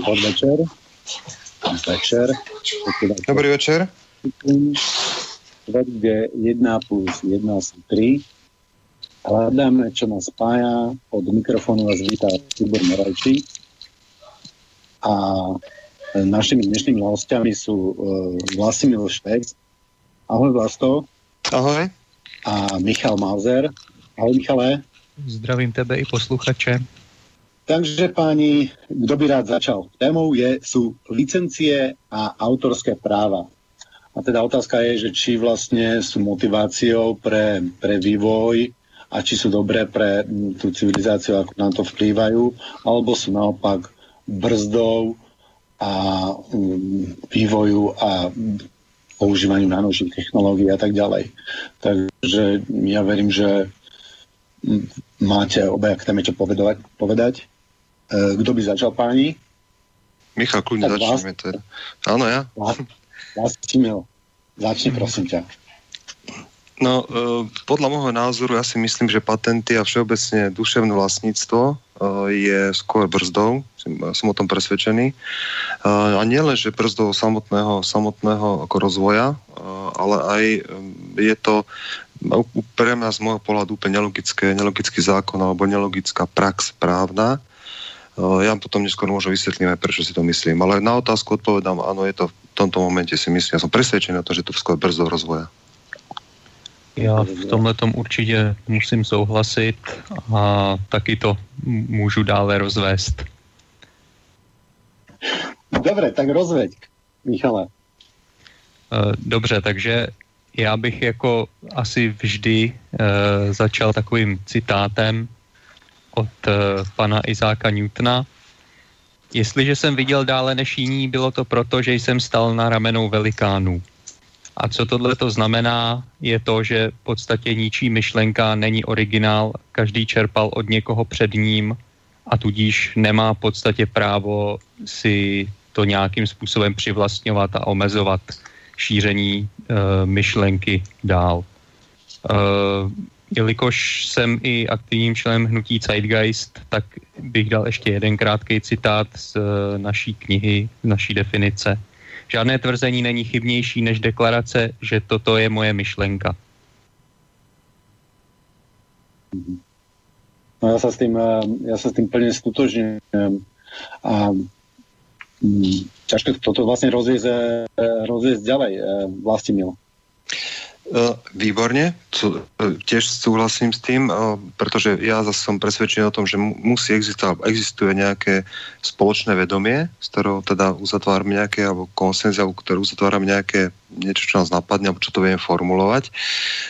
Dobrý podvečer. Večer. Dobrý večer. Kde 1 plus 1 sú 3. Hľadáme, čo nás spája. Od mikrofónu vás vítá Tibor Morajčík. A našimi dnešnými hostiami sú uh, Vlasimil Švec. Ahoj Vlasto. Ahoj. A Michal Mauzer. Ahoj Michale. Zdravím tebe i posluchače. Takže páni, kto by rád začal? Témou je, sú licencie a autorské práva. A teda otázka je, že či vlastne sú motiváciou pre, pre vývoj a či sú dobré pre tú civilizáciu, ako nám to vplývajú, alebo sú naopak brzdou a vývoju a používaniu najnovších technológií a tak ďalej. Takže ja verím, že máte obaja k téme čo povedať. Eh, kto by začal páni? Michal, kľudne začneme teda. Áno, ja? Vlastimil, začni prosím ťa. No, e, podľa môjho názoru ja si myslím, že patenty a všeobecne duševné vlastníctvo e, je skôr brzdou, som o tom presvedčený. E, a nielen, že brzdou samotného, samotného ako rozvoja, ale aj je to pre mňa z môjho pohľadu úplne nelogické, nelogický zákon alebo nelogická prax právna, ja potom neskôr môžem vysvetlím aj prečo si to myslím. Ale na otázku odpovedám, áno, je to v tomto momente si myslím. Ja som presvedčený o tom, že to skôr brzo rozvoja. Já v tomhle tom určitě musím souhlasit a taky to můžu dále rozvést. Dobre, tak rozveď, Michale. Dobře, takže já bych jako asi vždy e, začal takovým citátem, od uh, pana Izáka Newtona. Jestliže jsem viděl dále než jiní, bylo to proto, že jsem stal na ramenou velikánů. A co tohle to znamená, je to, že v podstatě ničí myšlenka není originál, každý čerpal od někoho před ním a tudíž nemá v podstatě právo si to nějakým způsobem přivlastňovat a omezovat šíření e, myšlenky dál. E, jelikož jsem i aktivním členem hnutí Zeitgeist, tak bych dal ještě jeden krátký citát z eh, naší knihy, z naší definice. Žádné tvrzení není chybnější než deklarace, že toto je moje myšlenka. No ja sa s tým, eh, ja sa s tým plne skutožňujem. A mm, ťažko toto vlastne rozviezť, eh, rozviezť ďalej, Vlastimil. E, výborne, e, tiež súhlasím s tým, e, pretože ja zase som presvedčený o tom, že musí existovať, existuje nejaké spoločné vedomie, s ktorou teda uzatvárame nejaké, alebo konsenzia, ktorú uzatvárame nejaké niečo, čo nás napadne, alebo čo to viem formulovať.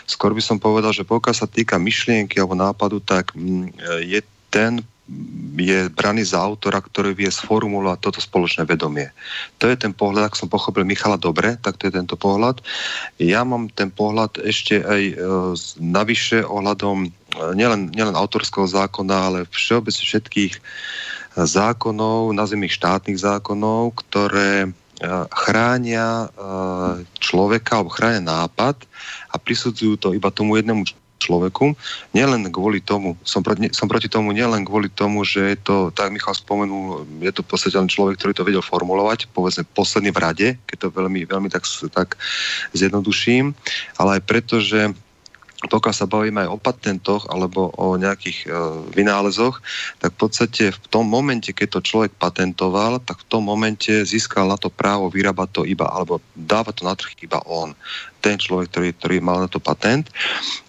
Skôr by som povedal, že pokiaľ sa týka myšlienky alebo nápadu, tak mm, je ten je braný za autora, ktorý vie sformulovať toto spoločné vedomie. To je ten pohľad, ak som pochopil Michala dobre, tak to je tento pohľad. Ja mám ten pohľad ešte aj e, navyše ohľadom e, nielen, nielen autorského zákona, ale všeobecne všetkých e, zákonov, nazvime štátnych zákonov, ktoré e, chránia človeka alebo chránia nápad a prisudzujú to iba tomu jednému človeku. Nielen kvôli tomu, som proti, som proti tomu nielen kvôli tomu, že je to, tak Michal spomenul, je to v podstate len človek, ktorý to vedel formulovať, povedzme posledný v rade, keď to veľmi, veľmi tak, tak zjednoduším, ale aj preto, že pokiaľ sa bavíme aj o patentoch alebo o nejakých e, vynálezoch, tak v podstate v tom momente, keď to človek patentoval, tak v tom momente získal na to právo vyrábať to iba, alebo dáva to na trh iba on. Ten človek, ktorý, ktorý mal na to patent.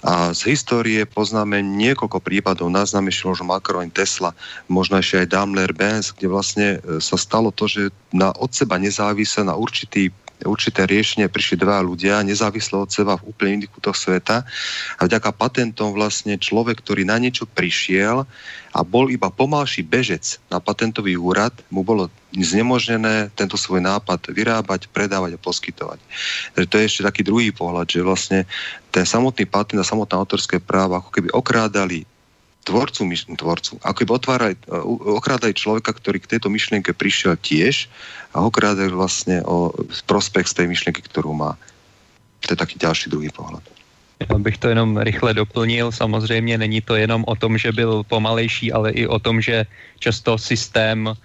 A z histórie poznáme niekoľko prípadov, nás znamenšil možno Macron, Tesla, možno ešte aj Daimler-Benz, kde vlastne e, sa stalo to, že na, od seba nezávisle na určitý určité riešenie prišli dva ľudia, nezávisle od seba v úplne iných kútoch sveta a vďaka patentom vlastne človek, ktorý na niečo prišiel a bol iba pomalší bežec na patentový úrad, mu bolo znemožnené tento svoj nápad vyrábať, predávať a poskytovať. Takže to je ešte taký druhý pohľad, že vlastne ten samotný patent a samotné autorské práva ako keby okrádali tvorcu, myšlen, tvorcu. Ako by otvárali, okrádali človeka, ktorý k tejto myšlienke prišiel tiež a okrádali vlastne o prospech z tej myšlienky, ktorú má. To je taký ďalší druhý pohľad. Bych to jenom rychle doplnil. Samozřejmě není to jenom o tom, že byl pomalejší, ale i o tom, že často systém uh,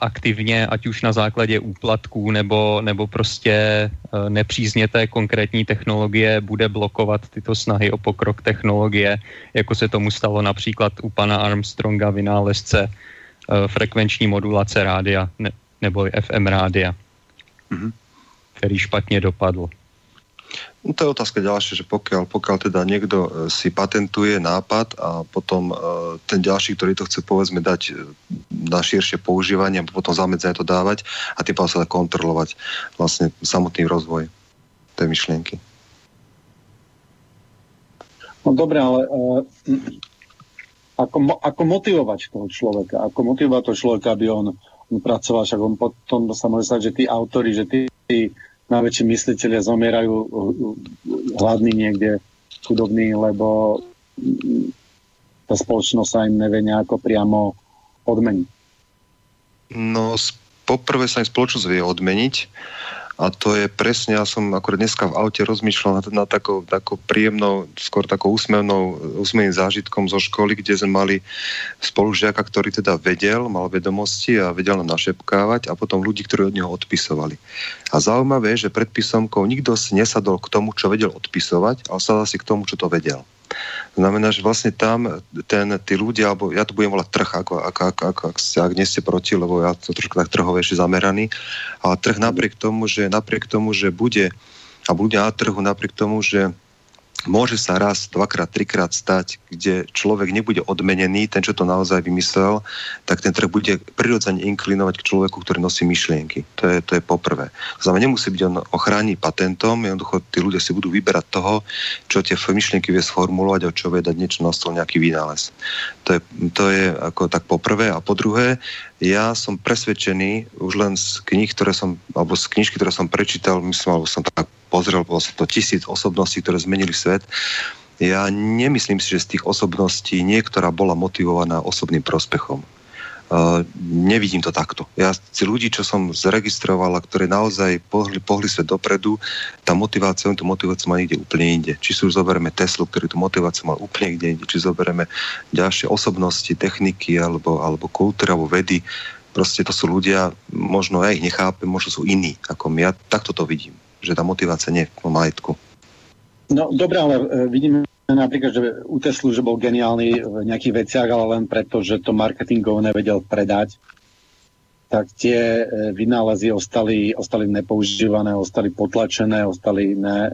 aktivně, ať už na základě úplatků nebo, nebo prostě uh, nepřízně té konkrétní technologie, bude blokovat tyto snahy o pokrok technologie, jako se tomu stalo například u pana Armstronga, vynálezce uh, frekvenční modulace rádia ne, nebo FM rádia, mm-hmm. který špatně dopadl. No to je otázka ďalšia, že pokiaľ, pokiaľ teda niekto e, si patentuje nápad a potom e, ten ďalší, ktorý to chce povedzme dať e, na širšie používanie a potom zamedzenie to dávať a tým sa dá kontrolovať vlastne samotný rozvoj tej myšlienky. No dobre, ale ako, ako motivovať toho človeka? Ako motivovať toho človeka, aby on, on pracoval? Však on potom sa môže stať, že tí autory, že tí, tí najväčší mysliteľia zomierajú uh, uh, hladní niekde, chudobní, lebo mm, tá spoločnosť sa im nevie nejako priamo odmeniť. No, poprvé sa im spoločnosť vie odmeniť a to je presne, ja som akorát dneska v aute rozmýšľal nad, nad takou, takou príjemnou, skôr takou úsmevnou, úsmevným zážitkom zo školy, kde sme mali spolužiaka, ktorý teda vedel, mal vedomosti a vedel nám našepkávať a potom ľudí, ktorí od neho odpisovali. A zaujímavé je, že pred písomkou nikto si nesadol k tomu, čo vedel odpisovať, ale sadol si k tomu, čo to vedel. Znamená, že vlastne tam ten, tí ľudia, alebo ja to budem volať trh, ako, ako, ako, ako ak, ak nie ste proti, lebo ja to trošku tak trhovejšie zameraný, ale trh napriek tomu, že napriek tomu, že bude a bude na trhu napriek tomu, že môže sa raz, dvakrát, trikrát stať, kde človek nebude odmenený, ten, čo to naozaj vymyslel, tak ten trh bude prirodzene inklinovať k človeku, ktorý nosí myšlienky. To je, to je poprvé. Znamená, nemusí byť on ochránený patentom, jednoducho tí ľudia si budú vyberať toho, čo tie myšlienky vie sformulovať a čo vie dať niečo na stôl, nejaký vynález. To je, to je ako tak poprvé. A po druhé, ja som presvedčený už len z kníh, ktoré som, alebo z knižky, ktoré som prečítal, myslím, alebo som tak pozrel, bolo to tisíc osobností, ktoré zmenili svet. Ja nemyslím si, že z tých osobností niektorá bola motivovaná osobným prospechom. Uh, nevidím to takto. Ja si ľudí, čo som zaregistrovala, ktorí naozaj pohli, pohli svet dopredu, tá motivácia, on tú motiváciu má niekde úplne inde. Či si už zoberieme Teslu, ktorý tú motiváciu mal úplne niekde inde, či zoberieme ďalšie osobnosti, techniky alebo, alebo kultúry alebo vedy. Proste to sú ľudia, možno ja ich nechápem, možno sú iní ako. Ja takto to vidím že tá motivácia nie je v majetku. No dobré, ale e, vidíme napríklad, že u Teslu, že bol geniálny v nejakých veciach, ale len preto, že to marketingov nevedel predať, tak tie e, vynálezy ostali, ostali nepoužívané, ostali potlačené, ostali ne, e,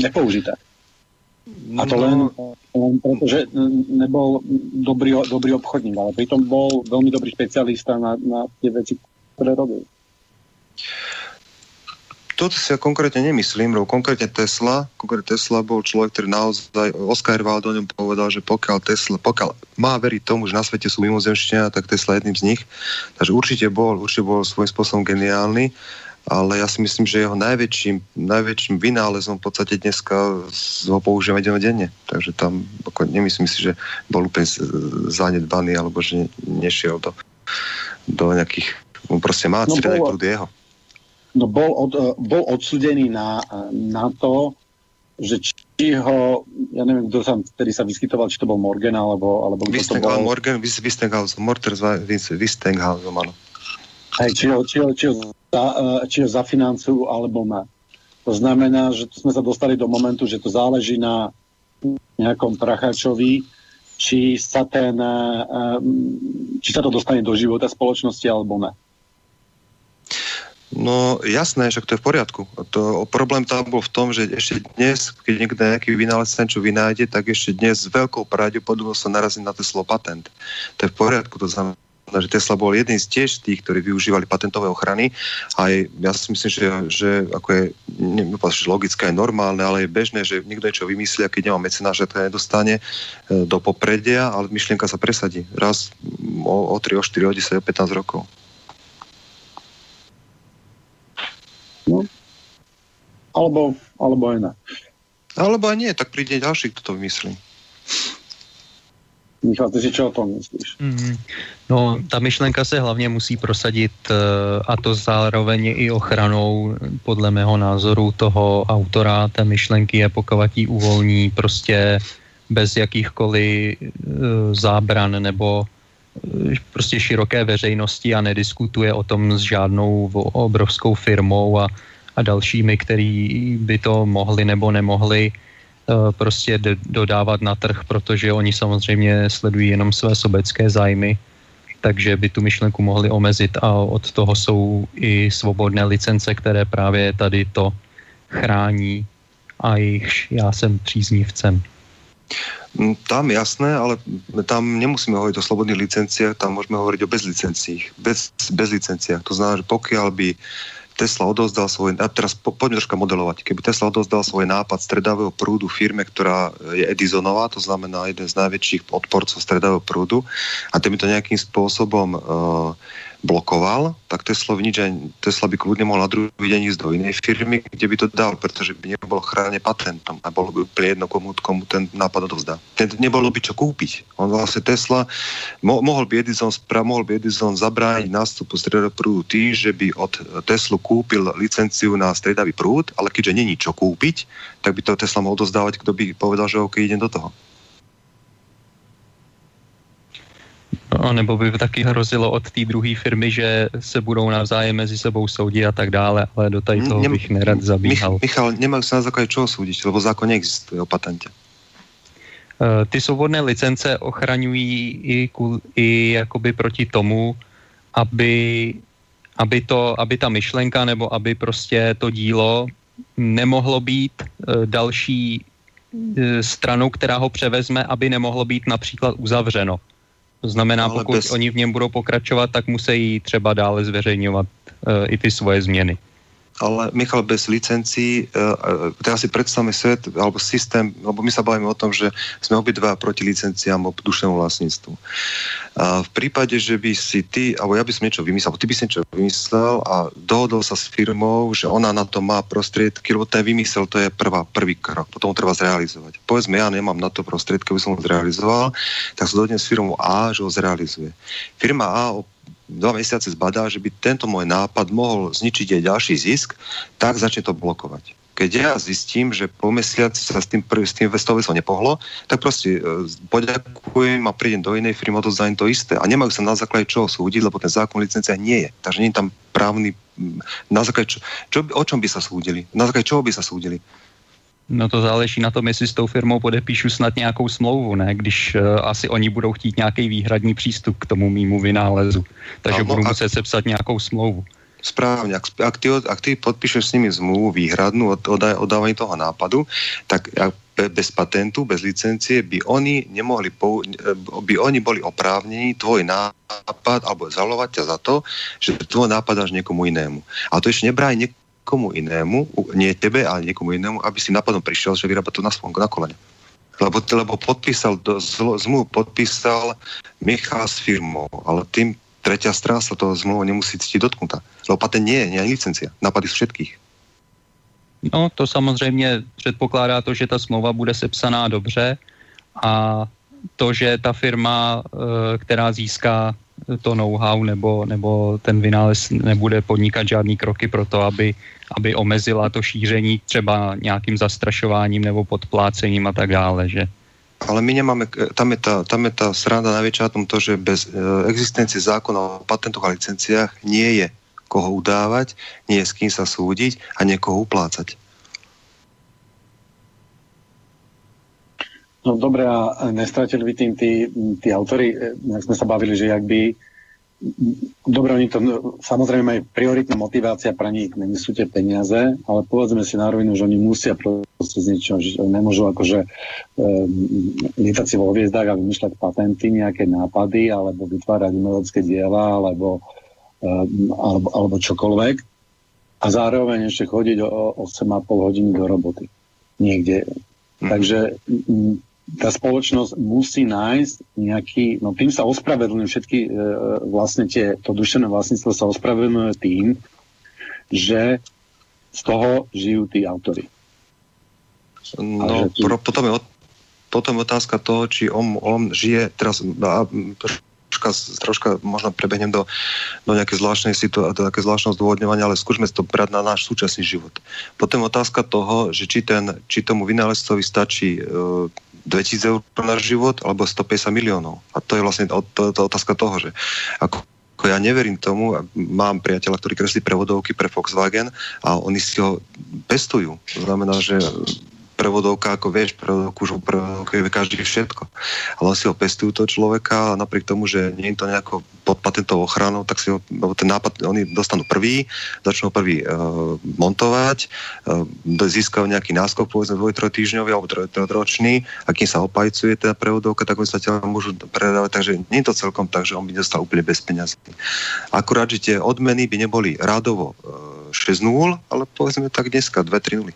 nepoužité. A to len, len preto, že nebol dobrý, dobrý obchodník, ale pritom bol veľmi dobrý špecialista na, na tie veci, ktoré robil toto si ja konkrétne nemyslím, lebo konkrétne Tesla, konkrétne Tesla bol človek, ktorý naozaj, Oscar Wilde o ňom povedal, že pokiaľ Tesla, pokiaľ má veriť tomu, že na svete sú mimozemšťania, tak Tesla je jedným z nich. Takže určite bol, určite bol svojím spôsobom geniálny, ale ja si myslím, že jeho najväčším, najväčším vynálezom v podstate dneska ho používame denne. Takže tam ako, nemyslím si, že bol úplne zanedbaný alebo že nešiel do, do nejakých, on proste má no, bol, jeho no bol, od, e, bol odsudený na, na to, že či ho, ja neviem, kto tam vtedy sa vyskytoval, či to bol Morgan, alebo, alebo kto to bol. Morgan, Wistenghaus, Morter Wistenghaus, áno. Hej, či ho, či, ho, či, ho za, e, či ho zafinancujú, alebo ne. To znamená, že sme sa dostali do momentu, že to záleží na nejakom prachačovi, či sa, ten, či sa to dostane do života spoločnosti, alebo ne. No jasné, že to je v poriadku. To, problém tam bol v tom, že ešte dnes, keď niekto nejaký vynález čo vynájde, tak ešte dnes s veľkou pravdepodobnosťou narazí na Tesla patent. To je v poriadku, to znamená, že Tesla bol jeden z tiež tých, ktorí využívali patentové ochrany a ja si myslím, že, že ako je neviem, logické aj normálne, ale je bežné, že niekto niečo vymyslí a keď nemá mecená, že to nedostane e, do popredia, ale myšlienka sa presadí. Raz o, o 3, o 4, o 10, o 15 rokov. No. Alebo, alebo aj ne. Alebo aj nie, tak príde ďalší, kto to vymyslí. Michal, ty si čo o tom myslíš? Mm, no, ta myšlenka se hlavně musí prosadit eh, a to zároveň i ochranou, podle mého názoru, toho autora té myšlenky je pokavatí uvolní prostě bez jakýchkoliv eh, zábran nebo prostě široké veřejnosti a nediskutuje o tom s žádnou obrovskou firmou a, a dalšími, který by to mohli nebo nemohli Eh, prostě dodávat na trh, protože oni samozřejmě sledují jenom své sobecké zájmy, takže by tu myšlenku mohli omezit a od toho jsou i svobodné licence, které právě tady to chrání a jichž já jsem příznivcem. Mm, tam jasné, ale tam nemusíme hovoriť o slobodných licenciách, tam môžeme hovoriť o bezlicenciách. Bez, licenciách. To znamená, že pokiaľ by Tesla odozdal svoj, a teraz po, poďme troška modelovať, keby Tesla odozdal svoj nápad stredavého prúdu firme, ktorá je Edisonová, to znamená jeden z najväčších odporcov stredavého prúdu a ten by to nejakým spôsobom uh, blokoval, tak Tesla, nič, Tesla by kľudne mohla druhý deň ísť do inej firmy, kde by to dal, pretože by nebol chránený patentom a bolo by úplne jedno, komu, komu ten nápad odovzdá. Ten, nebolo by čo kúpiť. On vlastne Tesla, mo, mohol by Edison, spra, mohol by Edison zabrániť nástupu stredového prúdu tým, že by od Teslu kúpil licenciu na stredavý prúd, ale keďže není čo kúpiť, tak by to Tesla mohol dozdávať, kto by povedal, že OK, idem do toho. No, nebo by taky hrozilo od té druhé firmy, že se budou navzájem mezi sebou soudit a tak dále, ale do tady toho bych nerad zabíhal. Michal, nemajú sa na základe čoho súdiť, lebo zákon neexistuje o patente. Uh, ty svobodné licence ochraňují i, i jakoby proti tomu, aby, aby, to, aby ta myšlenka nebo aby prostě to dílo nemohlo být uh, další uh, stranou, která ho převezme, aby nemohlo být například uzavřeno. To znamená, Ale pokud bez... oni v něm budou pokračovat, tak musí třeba dále zveřejňovat uh, i ty svoje změny ale Michal, bez licencií, uh, teraz si predstavme svet alebo systém, lebo my sa bavíme o tom, že sme obidva proti licenciám o dušenému vlastníctvu. A v prípade, že by si ty, alebo ja by som niečo vymyslel, ty by si niečo vymyslel a dohodol sa s firmou, že ona na to má prostriedky, lebo ten vymysel to je prvá, prvý krok, potom ho treba zrealizovať. Povedzme, ja nemám na to prostriedky, aby som ho zrealizoval, tak sa dohodnem s firmou A, že ho zrealizuje. Firma A dva mesiace zbadá, že by tento môj nápad mohol zničiť aj ďalší zisk, tak začne to blokovať. Keď ja zistím, že po mesiaci sa s tým, s tým vestovecom nepohlo, tak proste e, poďakujem a prídem do inej firmy, odozdajem to isté. A nemajú sa na základe čoho súdiť, lebo ten zákon licencia nie je. Takže nie je tam právny... Na základe čo, čo, o čom by sa súdili? Na základe čoho by sa súdili? No to záleží na tom, jestli s tou firmou podepíšu snad nějakou smlouvu, ne? Když uh, asi oni budou chtít nějaký výhradní přístup k tomu mýmu vynálezu. Takže no, budou muset sepsat nějakou smlouvu. Správne, ak, ak, ty, ak ty podpíšeš s nimi zmluvu výhradnú od, od, oddávaní toho nápadu, tak bez patentu, bez licencie by oni nemohli, pou, by oni boli oprávnení tvoj nápad alebo zalovať ťa za to, že tvoj nápad dáš niekomu inému. A to ešte nebráni komu inému, nie tebe, ale niekomu inému, aby si napadom prišiel, že vyrába to na svojom na kolene. Lebo, lebo podpísal, zmluvu podpísal Michal s firmou, ale tým tretia strana sa toho zmluvu nemusí cítiť dotknutá. Lebo patent nie je, nie je licencia. Napady sú všetkých. No, to samozřejmě předpokládá to, že ta smlouva bude sepsaná dobře a to, že ta firma, eh, která získá to know-how nebo, nebo ten vynález nebude podnikat žádný kroky pro to, aby, aby omezila to šíření třeba nějakým zastrašováním nebo podplácením a tak dále, že? Ale my nemáme, tam je tá, tam je tá sranda najväčšia na tom to, že bez e, existencie zákona o patentoch a licenciách nie je koho udávať, nie je s kým sa súdiť a niekoho uplácať. No dobre, a nestratili by tým tí, tí autory, e, jak sme sa bavili, že ak by Dobre, oni to, samozrejme aj prioritná motivácia pre nich nie sú tie peniaze, ale povedzme si na rovinu, že oni musia proste z niečo, že nemôžu akože um, lietať si vo hviezdách a vymýšľať patenty, nejaké nápady, alebo vytvárať umelecké diela, alebo, um, alebo, alebo čokoľvek. A zároveň ešte chodiť o, o 8,5 hodiny do roboty. Niekde. Mm. Takže m, tá spoločnosť musí nájsť nejaký, no tým sa ospravedlňujú všetky, e, vlastne tie, to dušené vlastníctvo sa ospravedlňuje tým, že z toho žijú tí autory. No, tí... potom je potom otázka toho, či on, on žije teraz, troška, troška možno prebehnem do, do nejakej zvláštnej situácie, do nejaké zvláštneho zdôvodňovania, ale skúsme to brať na náš súčasný život. Potom otázka toho, že či, ten, či tomu vynálezcovi stačí e, 2000 eur na život alebo 150 miliónov. A to je vlastne otázka toho, že ako ako ja neverím tomu, mám priateľa, ktorý kreslí prevodovky pre Volkswagen a oni si ho pestujú. To znamená, že prevodovka, ako vieš, prevodovku, už prevodovke každý všetko. Ale si ho pestujú toho človeka a napriek tomu, že nie je to nejako pod patentovou ochranou, tak si ho, ten nápad, oni dostanú prvý, začnú prvý uh, montovať, uh, získajú nejaký náskok, povedzme dvoj, týždňový alebo trojročný a kým sa opajcuje tá prevodovka, tak oni sa ťa môžu predávať, takže nie je to celkom tak, že on by dostal úplne bez peňazí. Akurát, že tie odmeny by neboli rádovo uh, 6 0 ale povedzme tak dneska 2-3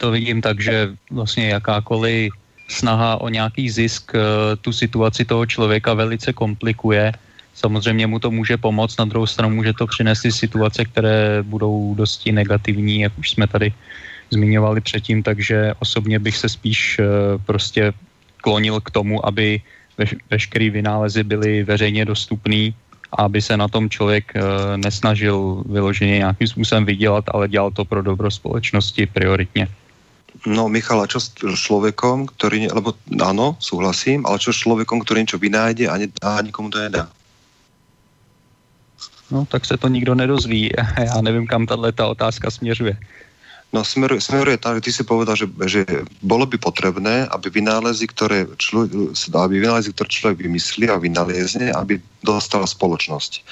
to vidím tak, že vlastně jakákoliv snaha o nějaký zisk eh, tu situaci toho člověka velice komplikuje. Samozřejmě mu to může pomoct, na druhou stranu může to přinést situace, které budou dosti negativní, jak už jsme tady zmiňovali předtím, takže osobně bych se spíš eh, prostě klonil k tomu, aby veškerý vynálezy byly veřejně dostupný a aby se na tom člověk eh, nesnažil vyloženě nějakým způsobem vydělat, ale dělal to pro dobro společnosti prioritně. No Michala, čo s človekom, ktorý, lebo áno, súhlasím, ale čo s človekom, ktorý niečo vynájde a, ne, a nikomu to nedá? No, tak se to nikdo nedozví. Já nevím, kam tato otázka směřuje. No smeruje, smeruje tak, ty si povedal, že, že bolo by potrebné, aby vynálezy, ktoré, člo, aby vynálezy, ktoré človek vymyslí a vynaliezne, aby dostala spoločnosť.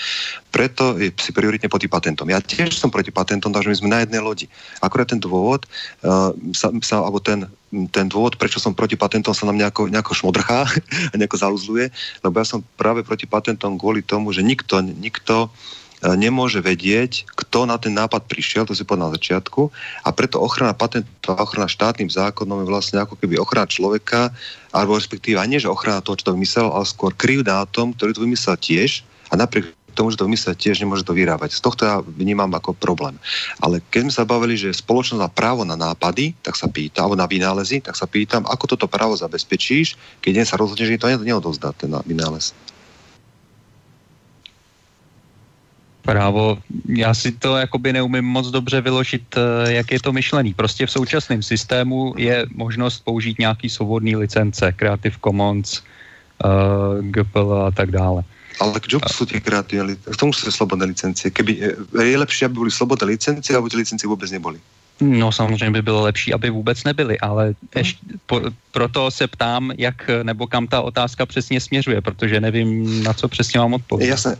Preto je si prioritne proti patentom. Ja tiež som proti patentom, takže my sme na jednej lodi. Akurát ten dôvod, uh, sa, sa, alebo ten, ten dôvod, prečo som proti patentom, sa nám nejako, nejako šmodrchá a nejako zauzluje, lebo ja som práve proti patentom kvôli tomu, že nikto, nikto E, nemôže vedieť, kto na ten nápad prišiel, to si povedal na začiatku, a preto ochrana patentu a ochrana štátnym zákonom je vlastne ako keby ochrana človeka, alebo respektíve nie, že ochrana toho, čo to vymyslel, ale skôr krivda na tom, ktorý to vymyslel tiež a napriek tomu, že to vymyslel tiež, nemôže to vyrábať. Z tohto ja vnímam ako problém. Ale keď sme sa bavili, že spoločnosť má právo na nápady, tak sa pýtam, alebo na vynálezy, tak sa pýtam, ako toto právo zabezpečíš, keď sa rozhodne, že to neodovzdá ten vynález. Právo. Já si to jakoby neumím moc dobře vyložit, eh, jak je to myšlený. Prostě v současném systému je možnost použít nějaký svobodný licence, Creative Commons, eh, GPL a tak dále. Ale čo sú tie kreatívne? K tomu sú slobodné licencie. Keby, eh, je lepšie, aby boli slobodné licencie, alebo tie licencie vôbec neboli? No samozřejmě by bylo lepší, aby vůbec nebyly, ale ještě, po, proto se ptám, jak nebo kam ta otázka přesně směřuje, protože nevím, na co přesně mám odpovědět. Jasné.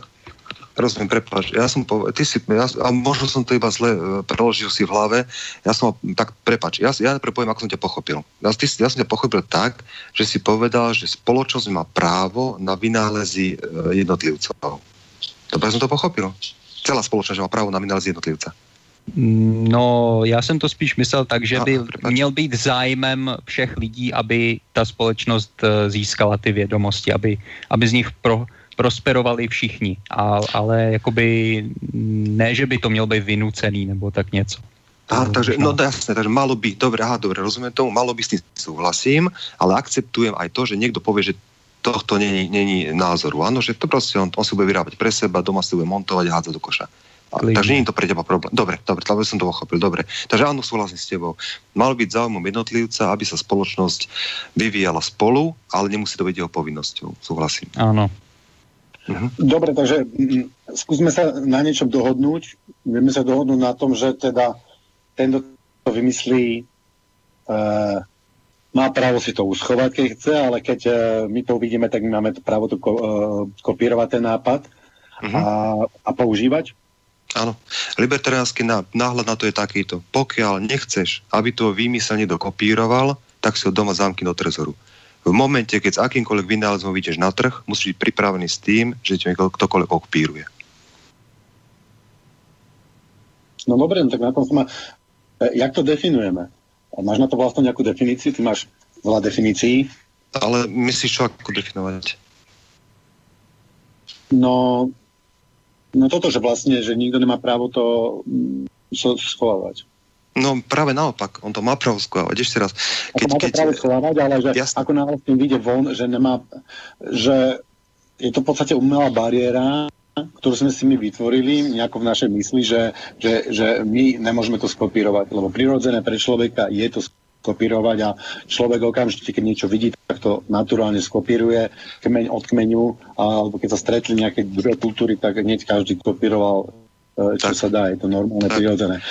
Rozumiem, prepáč. Ja som povedal, ty si, ja, a možno som to iba zle e, preložil si v hlave. Ja som, tak prepáč, ja, ja prepoviem, ako som ťa pochopil. Ja, ty, ja som ťa pochopil tak, že si povedal, že spoločnosť má právo na vynálezy e, jednotlivcov. Dobre som to pochopil. Celá spoločnosť má právo na vynálezy jednotlivca. No, já jsem to spíš myslel tak, že by měl být zájmem všech lidí, aby ta společnost e, získala ty vědomosti, aby, aby z nich pro, prosperovali všichni, a, ale jakoby ne, že by to mělo být vynucený nebo tak něco. Á, takže, no jasné, takže malo by, dobre, aha, dobre, rozumiem tomu, malo by s tým súhlasím, ale akceptujem aj to, že niekto povie, že tohto není, není názoru. Áno, že to proste on, on si bude vyrábať pre seba, doma si bude montovať a hádzať do koša. A, takže nie je to pre teba problém. Dobre, dobre, to som to pochopil. Dobre. Takže áno, súhlasím s tebou. Malo byť záujmom jednotlivca, aby sa spoločnosť vyvíjala spolu, ale nemusí to byť jeho povinnosťou. Súhlasím. Áno, Mhm. Dobre, takže mm, skúsme sa na niečom dohodnúť. Vieme sa dohodnúť na tom, že teda ten, to vymyslí, e, má právo si to uschovať, keď chce, ale keď e, my to uvidíme, tak my máme to právo to ko, e, kopírovať ten nápad uh-huh. a, a používať. Áno. Libertariánsky náhľad na to je takýto. Pokiaľ nechceš, aby to vymyselne dokopíroval, tak si ho doma zamky do trezoru v momente, keď s akýmkoľvek vynálezom vyjdeš na trh, musíš byť pripravený s tým, že ťa ktokoľvek okpíruje. No dobre, no tak na tom sme... Jak to definujeme? Máš na to vlastne nejakú definíciu? Ty máš veľa definícií. Ale myslíš čo ako definovať? No, no toto, že vlastne, že nikto nemá právo to mm, schovávať. No práve naopak, on to má právo schovávať. Ešte raz. Keď, má to keď... právo ale že Jasne. ako náhle s tým vyjde von, že nemá, že je to v podstate umelá bariéra, ktorú sme si my vytvorili nejako v našej mysli, že, že, že my nemôžeme to skopírovať, lebo prirodzené pre človeka je to skopírovať a človek okamžite, keď niečo vidí, tak to naturálne skopíruje kmeň od kmeňu, alebo keď sa stretli nejaké druhé kultúry, tak hneď každý kopíroval čo tak. sa dá, je to normálne, tak. prirodzené.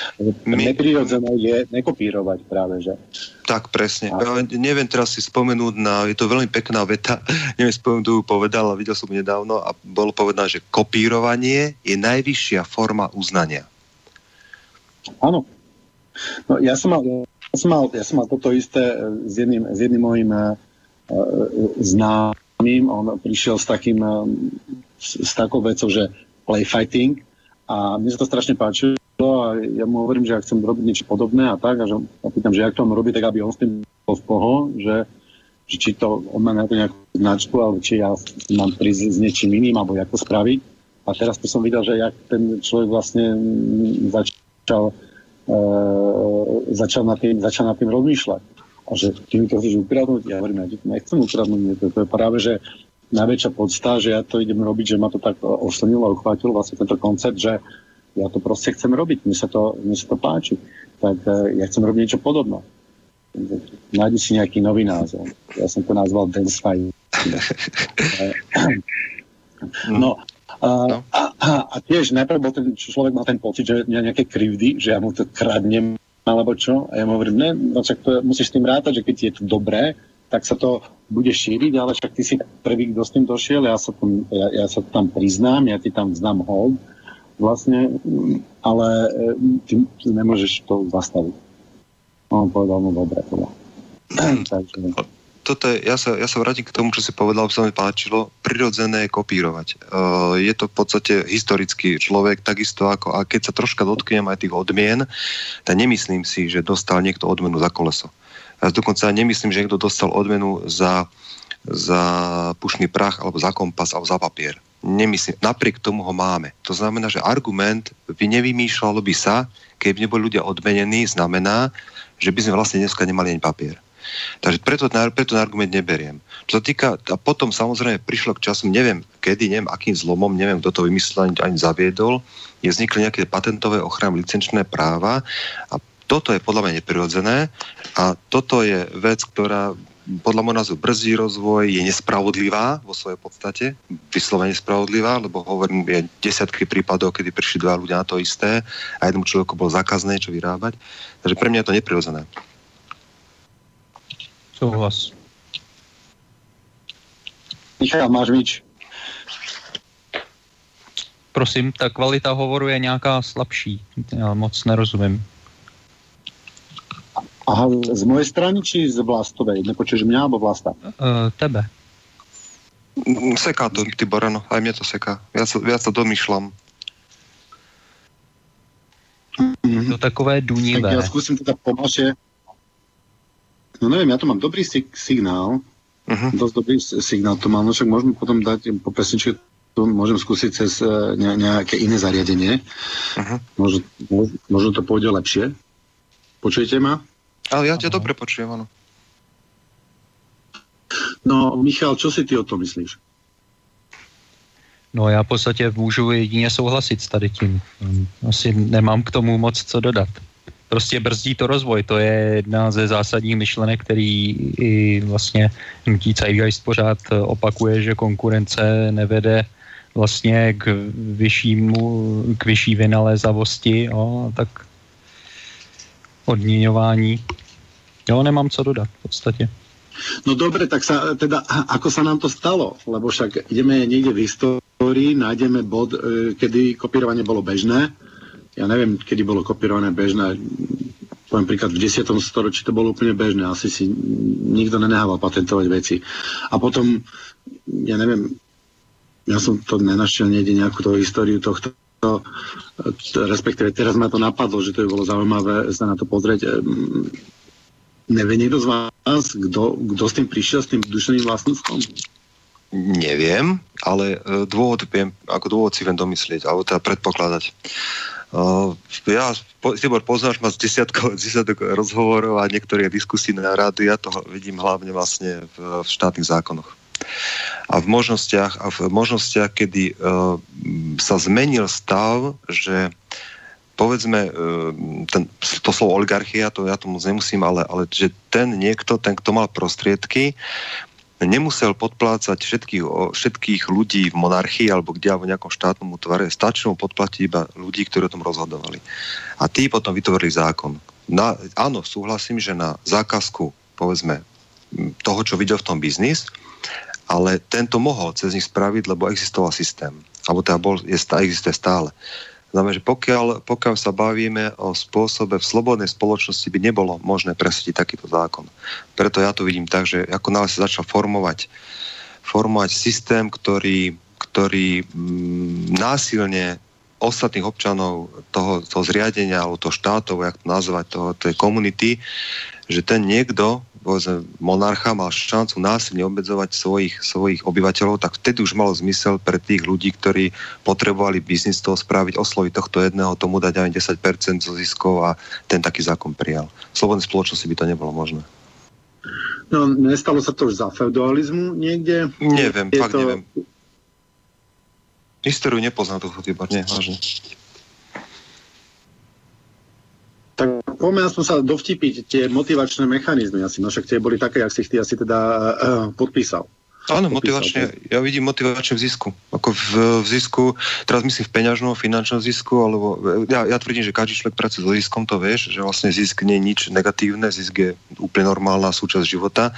My... Neprirodzené je nekopírovať práve, že? Tak, presne. A... Ja neviem teraz si spomenúť na, je to veľmi pekná veta, neviem spomenúť, ju povedal, videl som nedávno a bolo povedané, že kopírovanie je najvyššia forma uznania. Áno. No, ja som mal, ja som mal, ja som mal toto isté e, s jedným, s jedným mojim uh, známym, on prišiel s takým, uh, s, s takou vecou, že play fighting, a mne sa to strašne páčilo a ja mu hovorím, že ja chcem robiť niečo podobné a tak. A že ja pýtam, že jak to mám robiť, tak aby on s tým bol v poho, že, že či to on má nejakú, nejakú značku, alebo či ja mám prísť s niečím iným, alebo jak to spraviť. A teraz to som videl, že jak ten človek vlastne začal, e, začal, na tým, začal na tým rozmýšľať. A že ty mi to chceš ukradnúť? Ja hovorím, ja nechcem ukradnúť. To, to je práve, že najväčšia podsta, že ja to idem robiť, že ma to tak oslnilo a uchvátilo vlastne tento koncept, že ja to proste chcem robiť, mne sa to, mne sa to páči. Tak uh, ja chcem robiť niečo podobné. Nájdi si nejaký nový názov. Ja som to nazval Dance Fight. no, a, a, a tiež najprv bol ten človek mal ten pocit, že nejaké krivdy, že ja mu to kradnem alebo čo. A ja mu hovorím, ne, no to, musíš s tým rátať, že keď je to dobré, tak sa to bude šíriť, ale však ty si prvý, kto s tým došiel, ja sa, tam, ja, ja sa tam priznám, ja ti tam znám hold, vlastne, ale e, ty, ty nemôžeš to zastaviť. On povedal, no dobre, teda. Takže... Toto je, ja, sa, ja sa vrátim k tomu, čo si povedal, sa mi páčilo. Prirodzené je kopírovať. Uh, je to v podstate historický človek, takisto ako, a keď sa troška dotknem aj tých odmien, tak nemyslím si, že dostal niekto odmenu za koleso. Dokonca nemyslím, že niekto dostal odmenu za, za pušný prach, alebo za kompas, alebo za papier. Nemyslím. Napriek tomu ho máme. To znamená, že argument by nevymýšľalo by sa, keby neboli ľudia odmenení, znamená, že by sme vlastne dneska nemali ani papier. Takže preto, preto ten argument neberiem. Čo sa týka, a potom samozrejme prišlo k času, neviem kedy, neviem akým zlomom, neviem kto to vymyslel ani, ani zaviedol, je vznikli nejaké patentové ochrany licenčné práva a toto je podľa mňa neprirodzené a toto je vec, ktorá podľa môjho názoru brzí rozvoj, je nespravodlivá vo svojej podstate, vyslovene nespravodlivá, lebo hovorím, je desiatky prípadov, kedy prišli dva ľudia na to isté a jednom človeku bolo zákazné čo vyrábať. Takže pre mňa je to neprirodzené. Súhlas. Michal, máš. Prosím, ta kvalita hovoru je nějaká slabší. Já moc nerozumím. Aha, z mojej strany či z Vlastovej? Nepočuješ mňa alebo Vlasta? Uh, tebe. Mm, seká to, ty Borano, aj mne to seká. Ja sa, ja sa domýšľam. Mm-hmm. To takové dunivé. Tak ja skúsim teda pomalšie. No neviem, ja tu mám dobrý sig- signál. Uh-huh. Dosť dobrý signál to mám, no však môžeme potom dať po pesničke tu môžem skúsiť cez uh, ne- nejaké iné zariadenie. Uh-huh. Možno, možno to pôjde lepšie. Počujete ma? Ale ja ťa dobre počujem, áno. No, Michal, čo si ty o tom myslíš? No já v podstatě můžu jedině souhlasit s tady tím. Asi nemám k tomu moc co dodat. Prostě brzdí to rozvoj, to je jedna ze zásadních myšlenek, který i vlastně hnutí Zeitgeist pořád opakuje, že konkurence nevede vlastně k vyššímu, k vyšší vynalézavosti, jo, tak odměňování. Jo, nemám co dodat v podstatě. No dobre, tak sa, teda, ako sa nám to stalo? Lebo však ideme niekde v histórii, nájdeme bod, e, kedy kopírovanie bolo bežné. Ja neviem, kedy bolo kopírovanie bežné. Poviem príklad, v 10. storočí to bolo úplne bežné. Asi si nikto nenehával patentovať veci. A potom, ja neviem, ja som to nenašiel niekde nejakú tú históriu tohto to, respektíve teraz ma to napadlo, že to by bolo zaujímavé sa na to pozrieť. Nevie niekto z vás, kto, s tým prišiel, s tým dušeným vlastníctvom? Neviem, ale e, dôvod viem, ako dôvod si viem domyslieť, alebo teda predpokladať. Uh, ja, Tibor, poznáš ma z desiatkov, desiatok rozhovorov a niektorých diskusí na rádu, ja to vidím hlavne vlastne v, v štátnych zákonoch. A v možnostiach, a v možnostiach kedy uh, sa zmenil stav, že povedzme, uh, ten, to slovo oligarchia, to ja tomu nemusím, ale, ale že ten niekto, ten, kto mal prostriedky, nemusel podplácať všetkých, všetkých ľudí v monarchii alebo kde v nejakom štátnom útvare, stačilo podplatiť iba ľudí, ktorí o tom rozhodovali. A tí potom vytvorili zákon. Na, áno, súhlasím, že na zákazku, povedzme, toho, čo videl v tom biznis, ale tento mohol cez nich spraviť, lebo existoval systém. Alebo teda bol, je, existuje stále. Znamená, že pokiaľ, pokiaľ sa bavíme o spôsobe v slobodnej spoločnosti, by nebolo možné presadiť takýto zákon. Preto ja to vidím tak, že ako náhle sa začal formovať, formovať systém, ktorý, ktorý mm, násilne ostatných občanov toho, toho zriadenia alebo toho štátov, jak to nazvať, toho, tej komunity, že ten niekto povedzme, monarcha mal šancu násilne obmedzovať svojich, svojich obyvateľov, tak vtedy už malo zmysel pre tých ľudí, ktorí potrebovali biznis toho spraviť, osloviť tohto jedného, tomu dať aj 10% zo ziskov a ten taký zákon prijal. V slobodnej spoločnosti by to nebolo možné. No, nestalo sa to už za feudalizmu niekde? Neviem, Je fakt to... neviem. Históriu nepoznám typa, nie, vážne. Tak poďme aspoň sa dovtipiť tie motivačné mechanizmy asi. No však tie boli také, ak si ich ty asi teda uh, podpísal. Áno, motivačne, ja vidím motivačne v zisku. Ako v, v zisku, teraz myslím v peňažnom, finančnom zisku, alebo ja, ja tvrdím, že každý človek pracuje so ziskom, to vieš, že vlastne zisk nie je nič negatívne, zisk je úplne normálna súčasť života.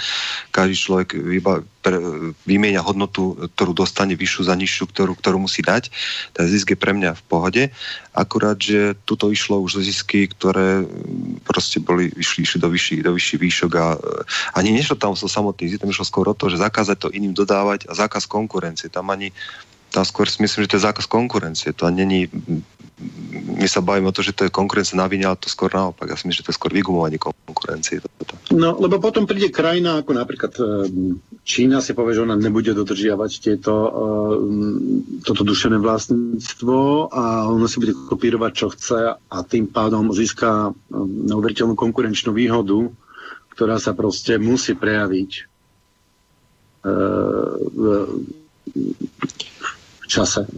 Každý človek vyba, pre, vymieňa hodnotu, ktorú dostane vyššiu za nižšiu, ktorú, ktorú musí dať. Ten zisk je pre mňa v pohode. Akurát, že tuto išlo už zisky, ktoré proste boli, išli, išli do vyšších, do vyšších výšok a ani nešlo tam so samotný zisk, tam išlo skôr o to, že zakázať to iným dodávať a zákaz konkurencie. Tam ani tam skôr myslím, že to je zákaz konkurencie. To není my sa bavíme o to, že to je konkurencia na vine, ale to skôr naopak. Ja si myslím, že to je skôr vygumovanie konkurencie. No, lebo potom príde krajina, ako napríklad e, Čína si povie, že ona nebude dodržiavať tieto, e, toto dušené vlastníctvo a ona si bude kopírovať, čo chce a tým pádom získa e, neuveriteľnú konkurenčnú výhodu, ktorá sa proste musí prejaviť v čase.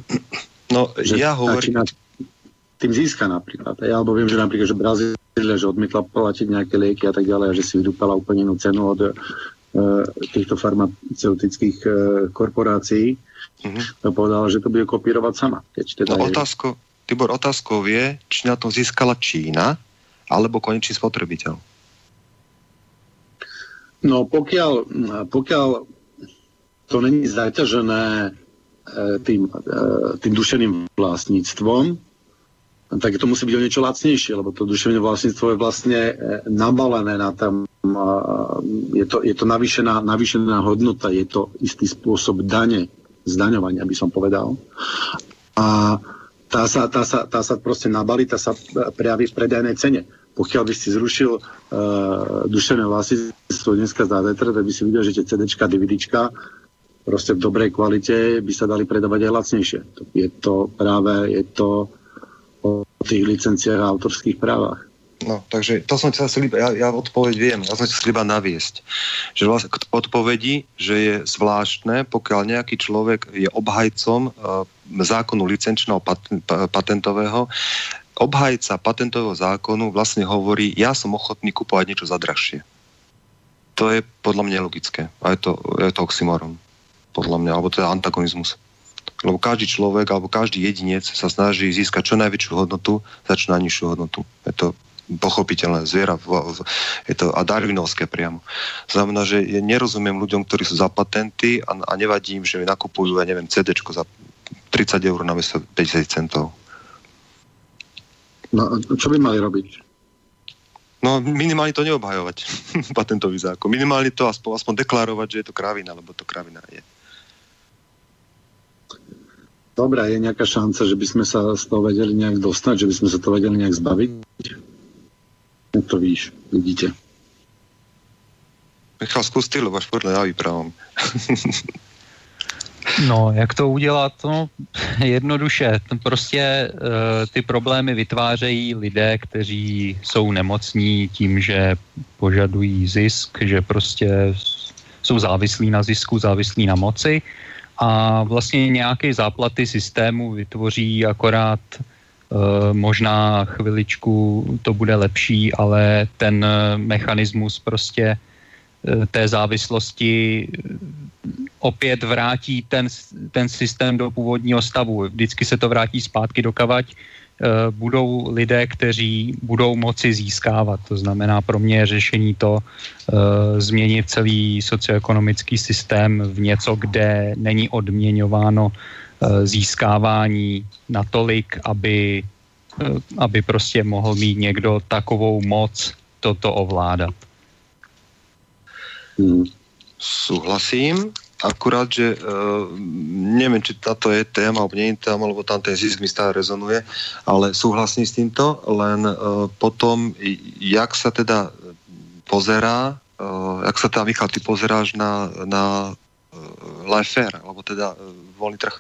No, že ja hovorím tým získa napríklad. Ja, alebo viem, že napríklad, že Brazília, že odmietla platiť nejaké lieky a tak ďalej, a že si vydúpala úplne inú cenu od týchto farmaceutických e, korporácií. Mm-hmm. povedala, že to bude kopírovať sama. Keď teda no, je... otázko, Tibor, otázkou je, či na tom získala Čína, alebo konečný spotrebiteľ. No pokiaľ, pokiaľ to není zaťažené e, tým, e, tým dušeným vlastníctvom, tak to musí byť o niečo lacnejšie, lebo to duševné vlastníctvo je vlastne e, nabalené na tam, je to, je to navýšená, navýšená hodnota, je to istý spôsob dane, zdaňovania, by som povedal. A tá sa, tá sa, tá sa proste nabalí, tá sa prejaví v predajnej cene. Pokiaľ by si zrušil uh, duševné vlastníctvo dneska za vetr, tak by si videl, že tie CDčka, DVDčka proste v dobrej kvalite by sa dali predávať aj lacnejšie. Je to práve, je to tých licenciách a autorských právach. No, takže to som sa chcel ja, ja odpoveď viem, ja som chcel iba naviesť. Že vlastne odpovedi, že je zvláštne, pokiaľ nejaký človek je obhajcom e, zákonu licenčného patent, patentového, obhajca patentového zákonu vlastne hovorí, ja som ochotný kupovať niečo za drahšie. To je podľa mňa logické. A je to, je to oxymoron. Podľa mňa, alebo je antagonizmus lebo každý človek alebo každý jedinec sa snaží získať čo najväčšiu hodnotu za čo najnižšiu hodnotu. Je to pochopiteľné zviera, je to a darwinovské priamo. Znamená, že ja nerozumiem ľuďom, ktorí sú za patenty a, a nevadí im, že mi nakupujú, ja neviem, CD za 30 eur na 50 centov. No, čo by mali robiť? No minimálne to neobhajovať, patentový zákon. Minimálne to aspoň, aspoň deklarovať, že je to kravina, lebo to kravina je. Dobre, je nejaká šanca, že by sme sa z toho vedeli nejak dostať, že by sme sa to vedeli nejak zbaviť? To víš, vidíte? Michal, skús ty, lebo až podľa ja vyprávam. No, jak to udělat? No, jednoduše. Prostě e, ty problémy vytvářejí lidé, kteří jsou nemocní tím, že požadují zisk, že prostě jsou závislí na zisku, závislí na moci a vlastně nějaké záplaty systému vytvoří akorát e, možná chviličku to bude lepší, ale ten mechanismus prostě e, té závislosti opět vrátí ten, ten systém do původního stavu. Vždycky se to vrátí zpátky, dokavať eh, budou lidé, kteří budou moci získávat. To znamená pro mě je řešení to uh, změnit celý socioekonomický systém v něco, kde není odměňováno uh, získávání natolik, aby, uh, aby prostě mohl mít někdo takovou moc toto ovládat. Hmm. Súhlasím. Akurát, že uh, neviem, či táto je téma, alebo nie je téma, alebo tam ten zisk mi stále rezonuje, ale súhlasím s týmto, len uh, potom, jak sa teda pozerá, uh, jak sa teda, Michal, ty pozeráš na, na uh, laissez alebo teda uh, voľný trh?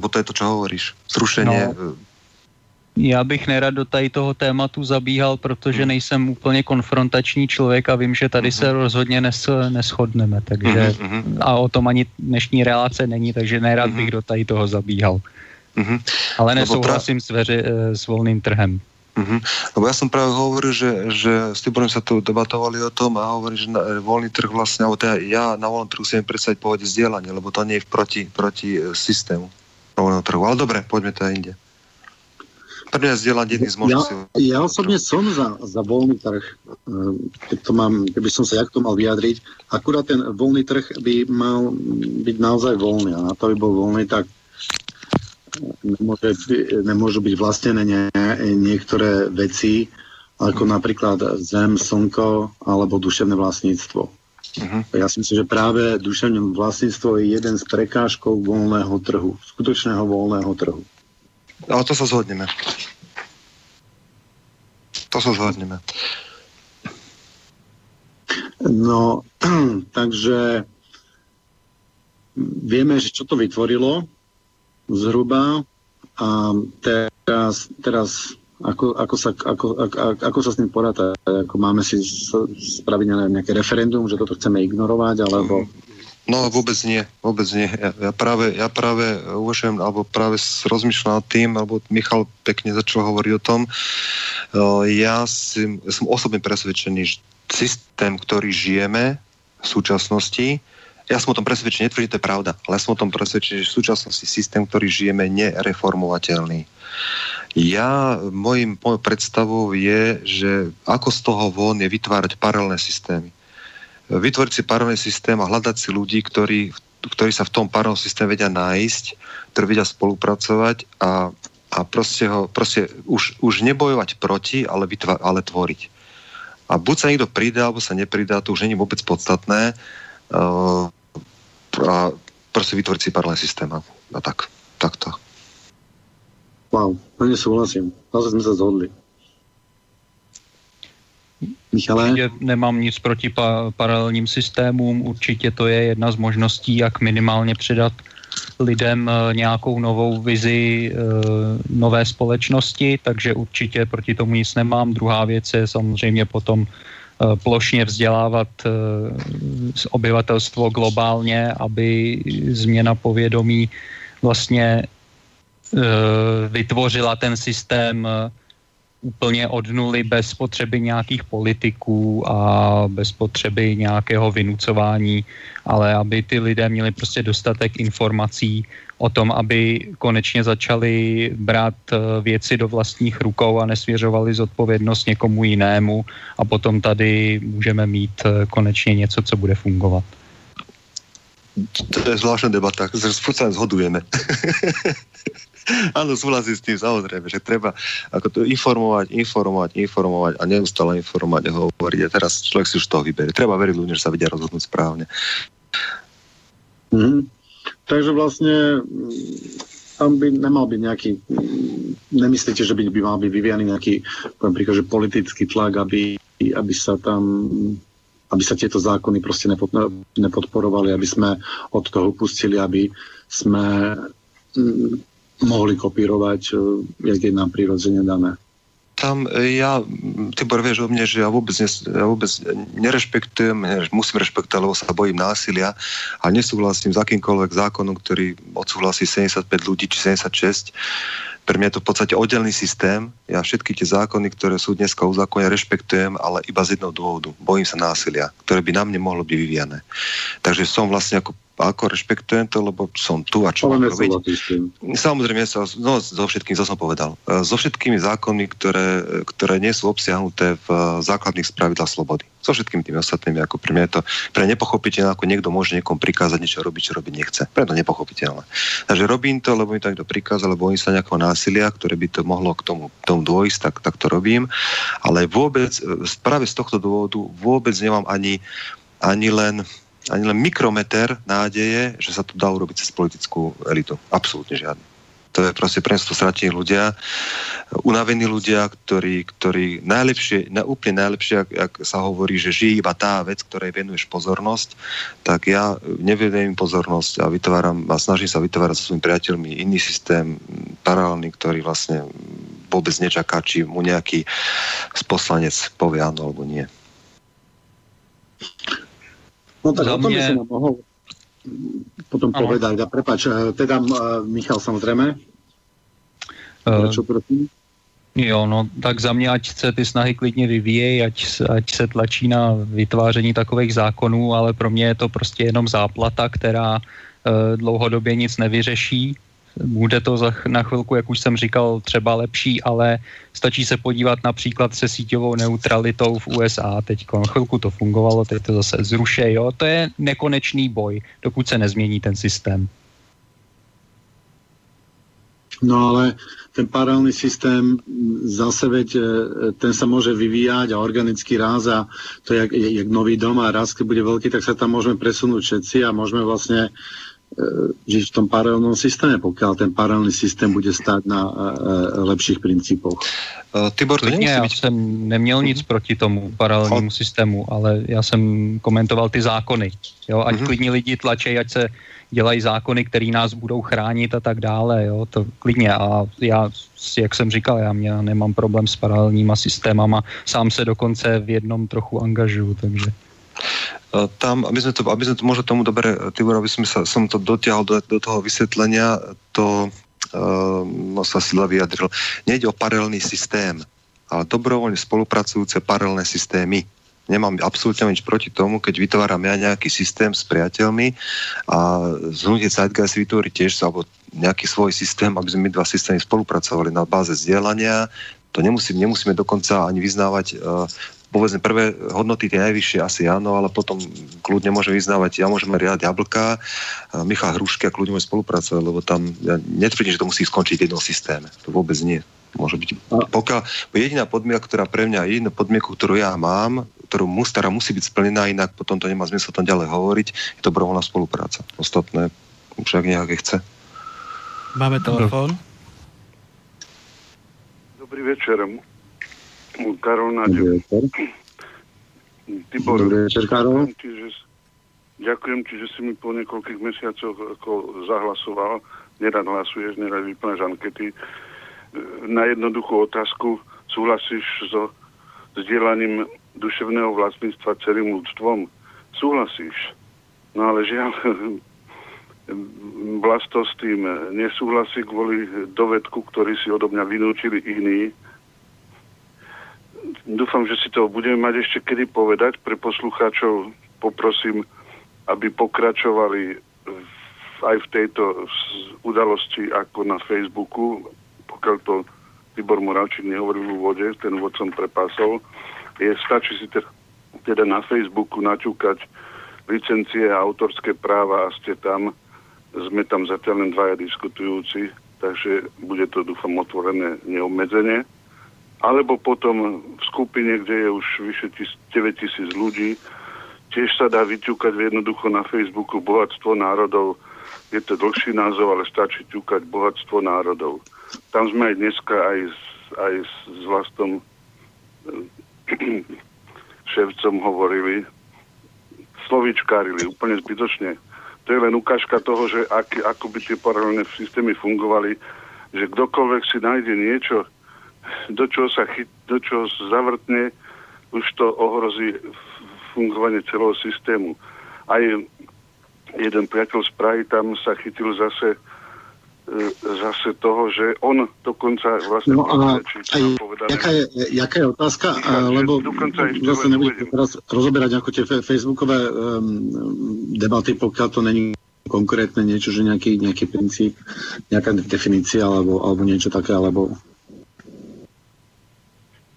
Bo to je to, čo hovoríš. Zrušenie no. Já bych nerad do tady toho tématu zabíhal, protože hmm. nejsem úplně konfrontační člověk a vím, že tady se hmm. rozhodně nes, neschodneme, takže hmm, a o tom ani dnešní relace není, takže nerad bych do tady toho zabíhal. Ale nesouhlasím s, veři, eh, s volným trhem. Uh-huh. Lebo ja som práve hovoril, že, že s Tiborom sa tu debatovali o tom a hovorím, že na, voľný trh vlastne, alebo teda ja na voľnom trhu si predstaviť pohode zdieľanie, lebo to nie je proti, proti eh, systému voľného trhu. Ale dobre, poďme teda inde. Mňa zdieľať jedný z. Ja, ja osobne som za, za voľný trh. Ehm, keď to mám, keby som sa jak to mal vyjadriť. Akurát ten voľný trh by mal byť naozaj voľný. A na to by bol voľný, tak nemôže, nemôžu byť vlastnené nie, niektoré veci, ako napríklad zem, slnko alebo duševné vlastníctvo. Uh-huh. Ja si myslím, že práve duševné vlastníctvo je jeden z prekážkov voľného trhu, skutočného voľného trhu. Ale to sa zhodneme. To sa zhodneme. No, takže vieme, že čo to vytvorilo zhruba a teraz, teraz ako, ako, sa, ako, ako, ako sa s tým porátať? Ako máme si spraviť nejaké referendum, že toto chceme ignorovať, alebo No vôbec nie, vôbec nie. Ja, ja práve, ja práve uvažujem, alebo práve rozmýšľam nad tým, alebo Michal pekne začal hovoriť o tom. Ja, si, ja som osobne presvedčený, že systém, ktorý žijeme v súčasnosti, ja som o tom presvedčený, netvrdím, to je pravda, ale ja som o tom presvedčený, že v súčasnosti systém, ktorý žijeme, nereformovateľný. Ja, môjim, mojou predstavou je, že ako z toho von je vytvárať paralelné systémy vytvoriť si paralelný systém a hľadať si ľudí, ktorí, ktorí sa v tom paralelnom systéme vedia nájsť, ktorí vedia spolupracovať a, a proste, ho, proste už, už nebojovať proti, ale, vytva, ale tvoriť. A buď sa niekto pridá, alebo sa nepridá, to už není vôbec podstatné. Uh, a proste vytvoriť si paralelný systém. A tak, takto. Wow, plne súhlasím. Zase sme sa zhodli. Michale? Určitě nemám nic proti pa- paralelním systémům, určitě to je jedna z možností, jak minimálně předat lidem e, nějakou novou vizi e, nové společnosti, takže určitě proti tomu nic nemám. Druhá věc je samozřejmě potom e, plošně vzdělávat obyvatelstvo globálně, aby změna povědomí vlastně vytvořila ten systém úplně od nuly bez potřeby nějakých politiků a bez potřeby nějakého vynucování, ale aby ty lidé měli prostě dostatek informací o tom, aby konečně začali brát eh, věci do vlastních rukou a nesvěřovali zodpovědnost někomu jinému a potom tady můžeme mít eh, konečně něco, co bude fungovat. To je zvláštna debata, sa zhodujeme. Áno, súhlasím s tým, samozrejme, že treba ako to informovať, informovať, informovať a neustále informovať a hovoriť. A teraz človek si už toho vyberie. Treba veriť ľuďom, že sa vedia rozhodnúť správne. Mm. Takže vlastne tam by nemal byť nejaký, nemyslíte, že by, by mal byť vyvíjaný nejaký, poviem príklad, že politický tlak, aby, aby sa tam aby sa tieto zákony proste nepodporovali, aby sme od toho pustili, aby sme mohli kopírovať, jak je nám prirodzene dané tam e, ja, Tibor, vieš o mne, že ja vôbec, ne, ja vôbec nerešpektujem, musím rešpektovať, lebo sa bojím násilia a nesúhlasím s akýmkoľvek zákonom, ktorý odsúhlasí 75 ľudí či 76. Pre mňa je to v podstate oddelený systém. Ja všetky tie zákony, ktoré sú dneska uzákonia, rešpektujem, ale iba z jedného dôvodu. Bojím sa násilia, ktoré by na mne mohlo byť vyvíjane. Takže som vlastne ako ako rešpektujem to, lebo som tu a čo mám robiť. Samozrejme, sa, no, so všetkým, co som povedal. E, so všetkými zákony, ktoré, ktoré nie sú obsiahnuté v základných spravidlách slobody. So všetkými tými ostatnými, ako pre mňa je to pre nepochopiteľné, ako niekto môže niekomu prikázať niečo robiť, čo robiť nechce. Preto nepochopiteľné. Takže robím to, lebo mi to niekto prikázal, lebo bojím sa nejakého násilia, ktoré by to mohlo k tomu, k tomu dôjsť, tak, tak to robím. Ale vôbec, e, práve z tohto dôvodu vôbec nemám ani, ani len ani len mikrometer nádeje, že sa to dá urobiť cez politickú elitu. Absolútne žiadny. To je proste pre to stratení ľudia, unavení ľudia, ktorí, ktorí najlepšie, na, úplne najlepšie, ak, ak sa hovorí, že žije iba tá vec, ktorej venuješ pozornosť, tak ja nevenujem pozornosť a vytváram a snažím sa vytvárať so svojimi priateľmi iný systém paralelný, ktorý vlastne vôbec nečaká, či mu nejaký sposlanec povie áno alebo nie. No tak o tom mne... by som mohol potom ano. povedať. A prepač, eh, teda uh, Michal samozrejme. Uh, Čo prosím? Jo, no tak za mě, ať se ty snahy klidně vyvíjejí, ať, ať se tlačí na vytváření takových zákonů, ale pro mě je to prostě jenom záplata, která e, dlouhodobě nic nevyřeší bude to za, na chvilku, jak už jsem říkal, třeba lepší, ale stačí se podívat například se síťovou neutralitou v USA. Teď chvilku to fungovalo, teď to zase zruše. Jo? To je nekonečný boj, dokud se nezmění ten systém. No ale ten paralelný systém zase veď, e, ten sa môže vyvíjať a organický raz a to je jak, jak nový dom a raz, keď bude veľký, tak sa tam môžeme presunúť všetci a môžeme vlastne žiť v tom paralelnom systéme, pokiaľ ten paralelný systém bude stát na e, e, lepších princípoch. Tibor, to nie, já byť... jsem neměl nic proti tomu paralelnímu systému, ale já jsem komentoval ty zákony. Jo? Ať mm-hmm. klidně lidi tlačí, ať se dělají zákony, které nás budou chránit a tak dále. Jo? To klidně. A já, jak jsem říkal, já mě nemám problém s paralelníma systémama. Sám se dokonce v jednom trochu angažuju, takže... E, tam, aby sme to, aby sme to možno tomu dobre, e, Tibor, aby sme sa, som to dotiahol do, do toho vysvetlenia, to uh, no sa sila vyjadril. Nejde o paralelný systém, ale dobrovoľne spolupracujúce paralelné systémy. Nemám absolútne nič proti tomu, keď vytváram ja nejaký systém s priateľmi a zhnutie Zeitgeist vytvorí tiež alebo nejaký svoj systém, aby sme my dva systémy spolupracovali na báze vzdelania, to nemusí, nemusíme dokonca ani vyznávať uh, povedzme prvé hodnoty tie najvyššie asi áno, ale potom kľudne môže vyznávať, ja môžem riadať jablka, Michal Hrušky a kľudne môže spolupracovať, lebo tam ja netvrdím, že to musí skončiť v jednom systéme. To vôbec nie. Môže byť, pokiaľ jediná podmienka, ktorá pre mňa, jediná podmienku, ktorú ja mám, ktorú mus, ktorá musí byť splnená, inak potom to nemá zmysel tam ďalej hovoriť, je to dobrovoľná spolupráca. Ostatné však nejaké chce. Máme telefón. Dobrý večer. Karol Nádej. Tibor, Dobrý večer, Karol. Ďakujem ti, že si mi po niekoľkých mesiacoch ako zahlasoval. Nerad hlasuješ, nerad vyplňaš ankety. Na jednoduchú otázku súhlasíš so zdieľaním duševného vlastníctva celým ľudstvom? Súhlasíš. No ale žiaľ, Vlasto s tým nesúhlasí kvôli dovedku, ktorý si odo mňa vynúčili iní dúfam, že si to budeme mať ešte kedy povedať. Pre poslucháčov. Poprosím, aby pokračovali aj v tejto udalosti ako na Facebooku, pokiaľ to Tibor Moravčík nehovoril v úvode, ten úvod som prepásol, je, stačí si teda, teda na Facebooku naťukať licencie a autorské práva a ste tam, sme tam zatiaľ len dvaja diskutujúci, takže bude to, dúfam, otvorené neobmedzenie alebo potom v skupine, kde je už vyše 9 tisíc ľudí, tiež sa dá vyťukať jednoducho na Facebooku Bohatstvo národov. Je to dlhší názov, ale stačí ťukať Bohatstvo národov. Tam sme aj dneska aj s, aj s vlastnom eh, ševcom hovorili, slovíčkárili úplne zbytočne. to je len ukážka toho, že ak, ako by tie paralelné systémy fungovali, že kdokoľvek si nájde niečo, do čoho sa chyt, do čoho zavrtne, už to ohrozí fungovanie celého systému. Aj jeden priateľ z Prahy tam sa chytil zase e, zase toho, že on dokonca vlastne... No a aj, jaká, je, jaká je otázka? Říká, lebo zase nebudem teraz rozoberať ako tie facebookové um, debaty, pokiaľ to není konkrétne niečo, že nejaký, nejaký princíp, nejaká definícia alebo, alebo niečo také, alebo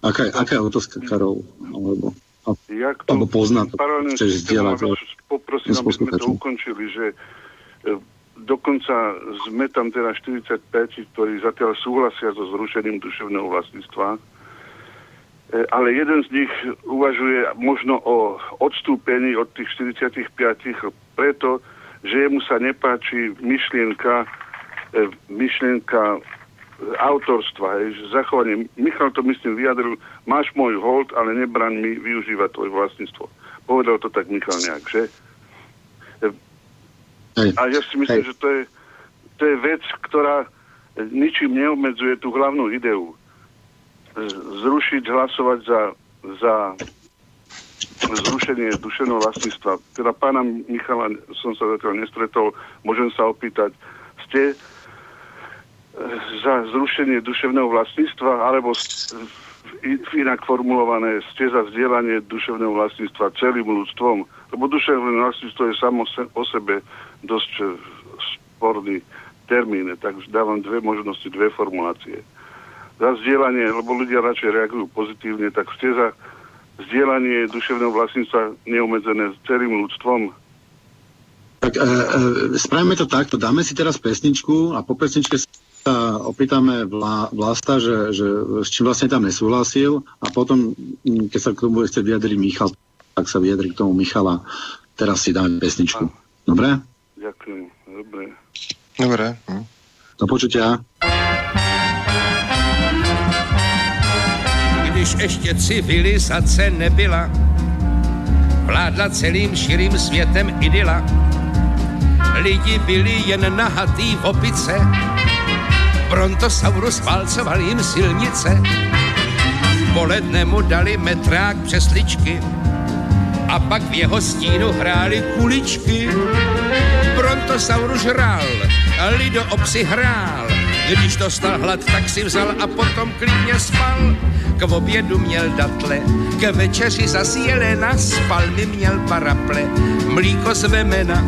aká, aká je otázka, Karol? Alebo, Jak to, alebo pozná to, chceš zdieľať. Poprosím, aby sme to ukončili, že e, dokonca sme tam teda 45, ktorí zatiaľ súhlasia so zrušením duševného vlastníctva, e, ale jeden z nich uvažuje možno o odstúpení od tých 45, preto, že jemu sa nepáči myšlienka, e, myšlienka autorstva, hej, že zachovanie. Michal to myslím vyjadril, máš môj hold, ale nebran mi využívať tvoje vlastníctvo. Povedal to tak Michal nejak, že? A ja si myslím, že to je, to je vec, ktorá ničím neobmedzuje tú hlavnú ideu. Zrušiť, hlasovať za, za zrušenie dušeného vlastníctva. Teda pána Michala som sa zatiaľ nestretol, môžem sa opýtať, ste za zrušenie duševného vlastníctva, alebo inak formulované, ste za vzdielanie duševného vlastníctva celým ľudstvom. Lebo duševné vlastníctvo je samo o sebe dosť e, sporný termín, takže dávam dve možnosti, dve formulácie. Za vzdielanie, lebo ľudia radšej reagujú pozitívne, tak ste za vzdielanie duševného vlastníctva neumedzené s celým ľudstvom. Tak e, e, spravíme to takto, dáme si teraz pesničku a po pesničke sa opýtame Vlá, Vlasta, že, že s čím vlastne tam nesúhlasil a potom, mm, keď sa k tomu bude chcieť vyjadriť Michal, tak sa vyjadri k tomu Michala. Teraz si dáme pesničku. Dobre? Ďakujem. Dobre. Dobre. Hm. Do počutia. Když ještě civilizace nebyla, vládla celým širým světem idyla. Lidi byli jen nahatý v opice, Brontosaurus válcoval jim silnice, poledne mu dali metrák přesličky a pak v jeho stínu hráli kuličky. Brontosaurus žral, Lido obsi hrál, když dostal hlad, tak si vzal a potom klidně spal. K obědu měl datle, k večeři zas jelena, spal mi měl paraple, mlíko z vemena,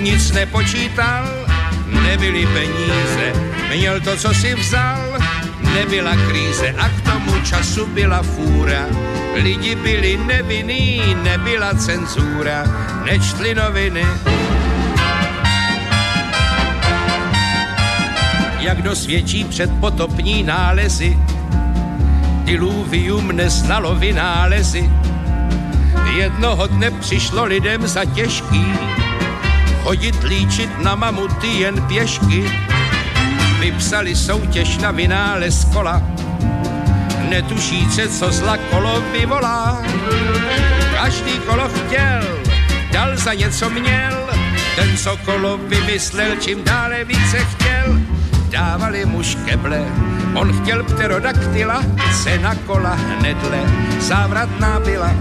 nic nepočítal, nebyly peníze, měl to, co si vzal, nebyla kríze a k tomu času byla fůra. Lidi byli nevinní, nebyla cenzura, nečtli noviny. Jak dosvědčí předpotopní nálezy, diluvium neznalo vynálezy. Jednoho dne přišlo lidem za těžký chodit líčit na mamuty jen pěšky. Vypsali soutěž na vynález kola, netušíce, co zla kolo vyvolá. Každý kolo chtěl, dal za něco měl, ten, co kolo vymyslel, čím dále více chtěl, dávali mu škeble. On chtěl pterodaktyla, cena kola hnedle, závratná byla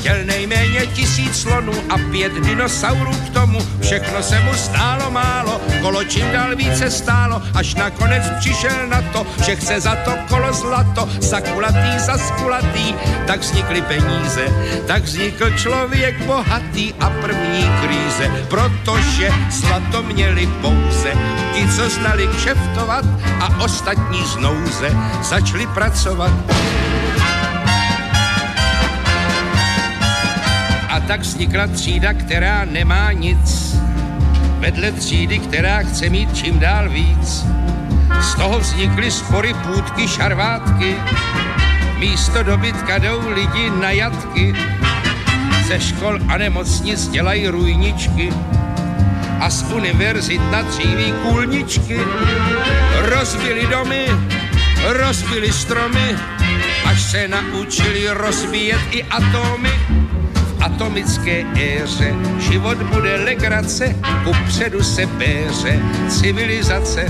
Chtěl nejméně tisíc slonů a pět dinosaurů k tomu. Všechno se mu stálo málo, kolo čím dál více stálo, až nakonec přišel na to, že chce za to kolo zlato, za kulatý, za skulatý. Tak vznikly peníze, tak vznikl člověk bohatý a první kríze, protože zlato měli pouze ti, co znali kšeftovat a ostatní znouze začali pracovat. Tak vznikla třída, která nemá nic. Vedle třídy, která chce mít čím dál víc. Z toho vznikly spory, půdky, šarvátky. Místo dobytka jdou lidi na jatky. Ze škol a nemocnic dělají rujničky a z univerzit na tříví kůlničky. Rozbili domy, rozbili stromy, až se naučili rozbíjet i atomy atomické éře. Život bude legrace, kupředu se béře civilizace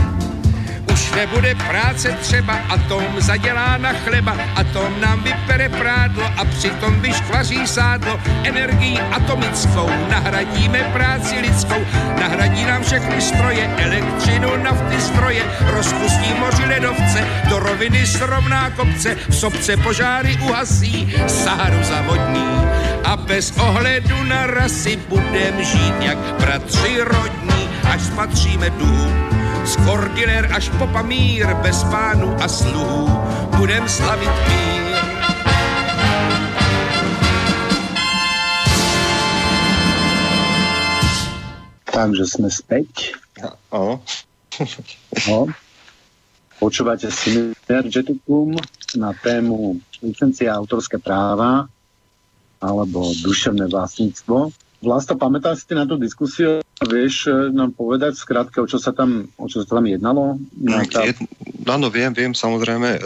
už nebude práce třeba, atom zadělá na chleba, atom nám vypere prádlo a přitom vyškvaří sádlo. Energií atomickou nahradíme práci lidskou, nahradí nám všechny stroje, elektřinu, nafty, stroje, rozpustí moři ledovce, do roviny srovná kopce, v sobce požáry uhasí, Saharu zavodní a bez ohledu na rasy budem žít jak bratři rodní, až spatříme dům z Kordiler až po Pamír, bez pánu a sluhů, budem slavit mír. Takže sme späť. Áno. No. Počúvate Synergeticum na tému licencia autorské práva alebo duševné vlastníctvo. Vlasto, pamätáš si na tú diskusiu? Vieš e, nám povedať skrátke, o čo sa tam, o čo sa tam jednalo? Je, áno, viem, viem, samozrejme. E,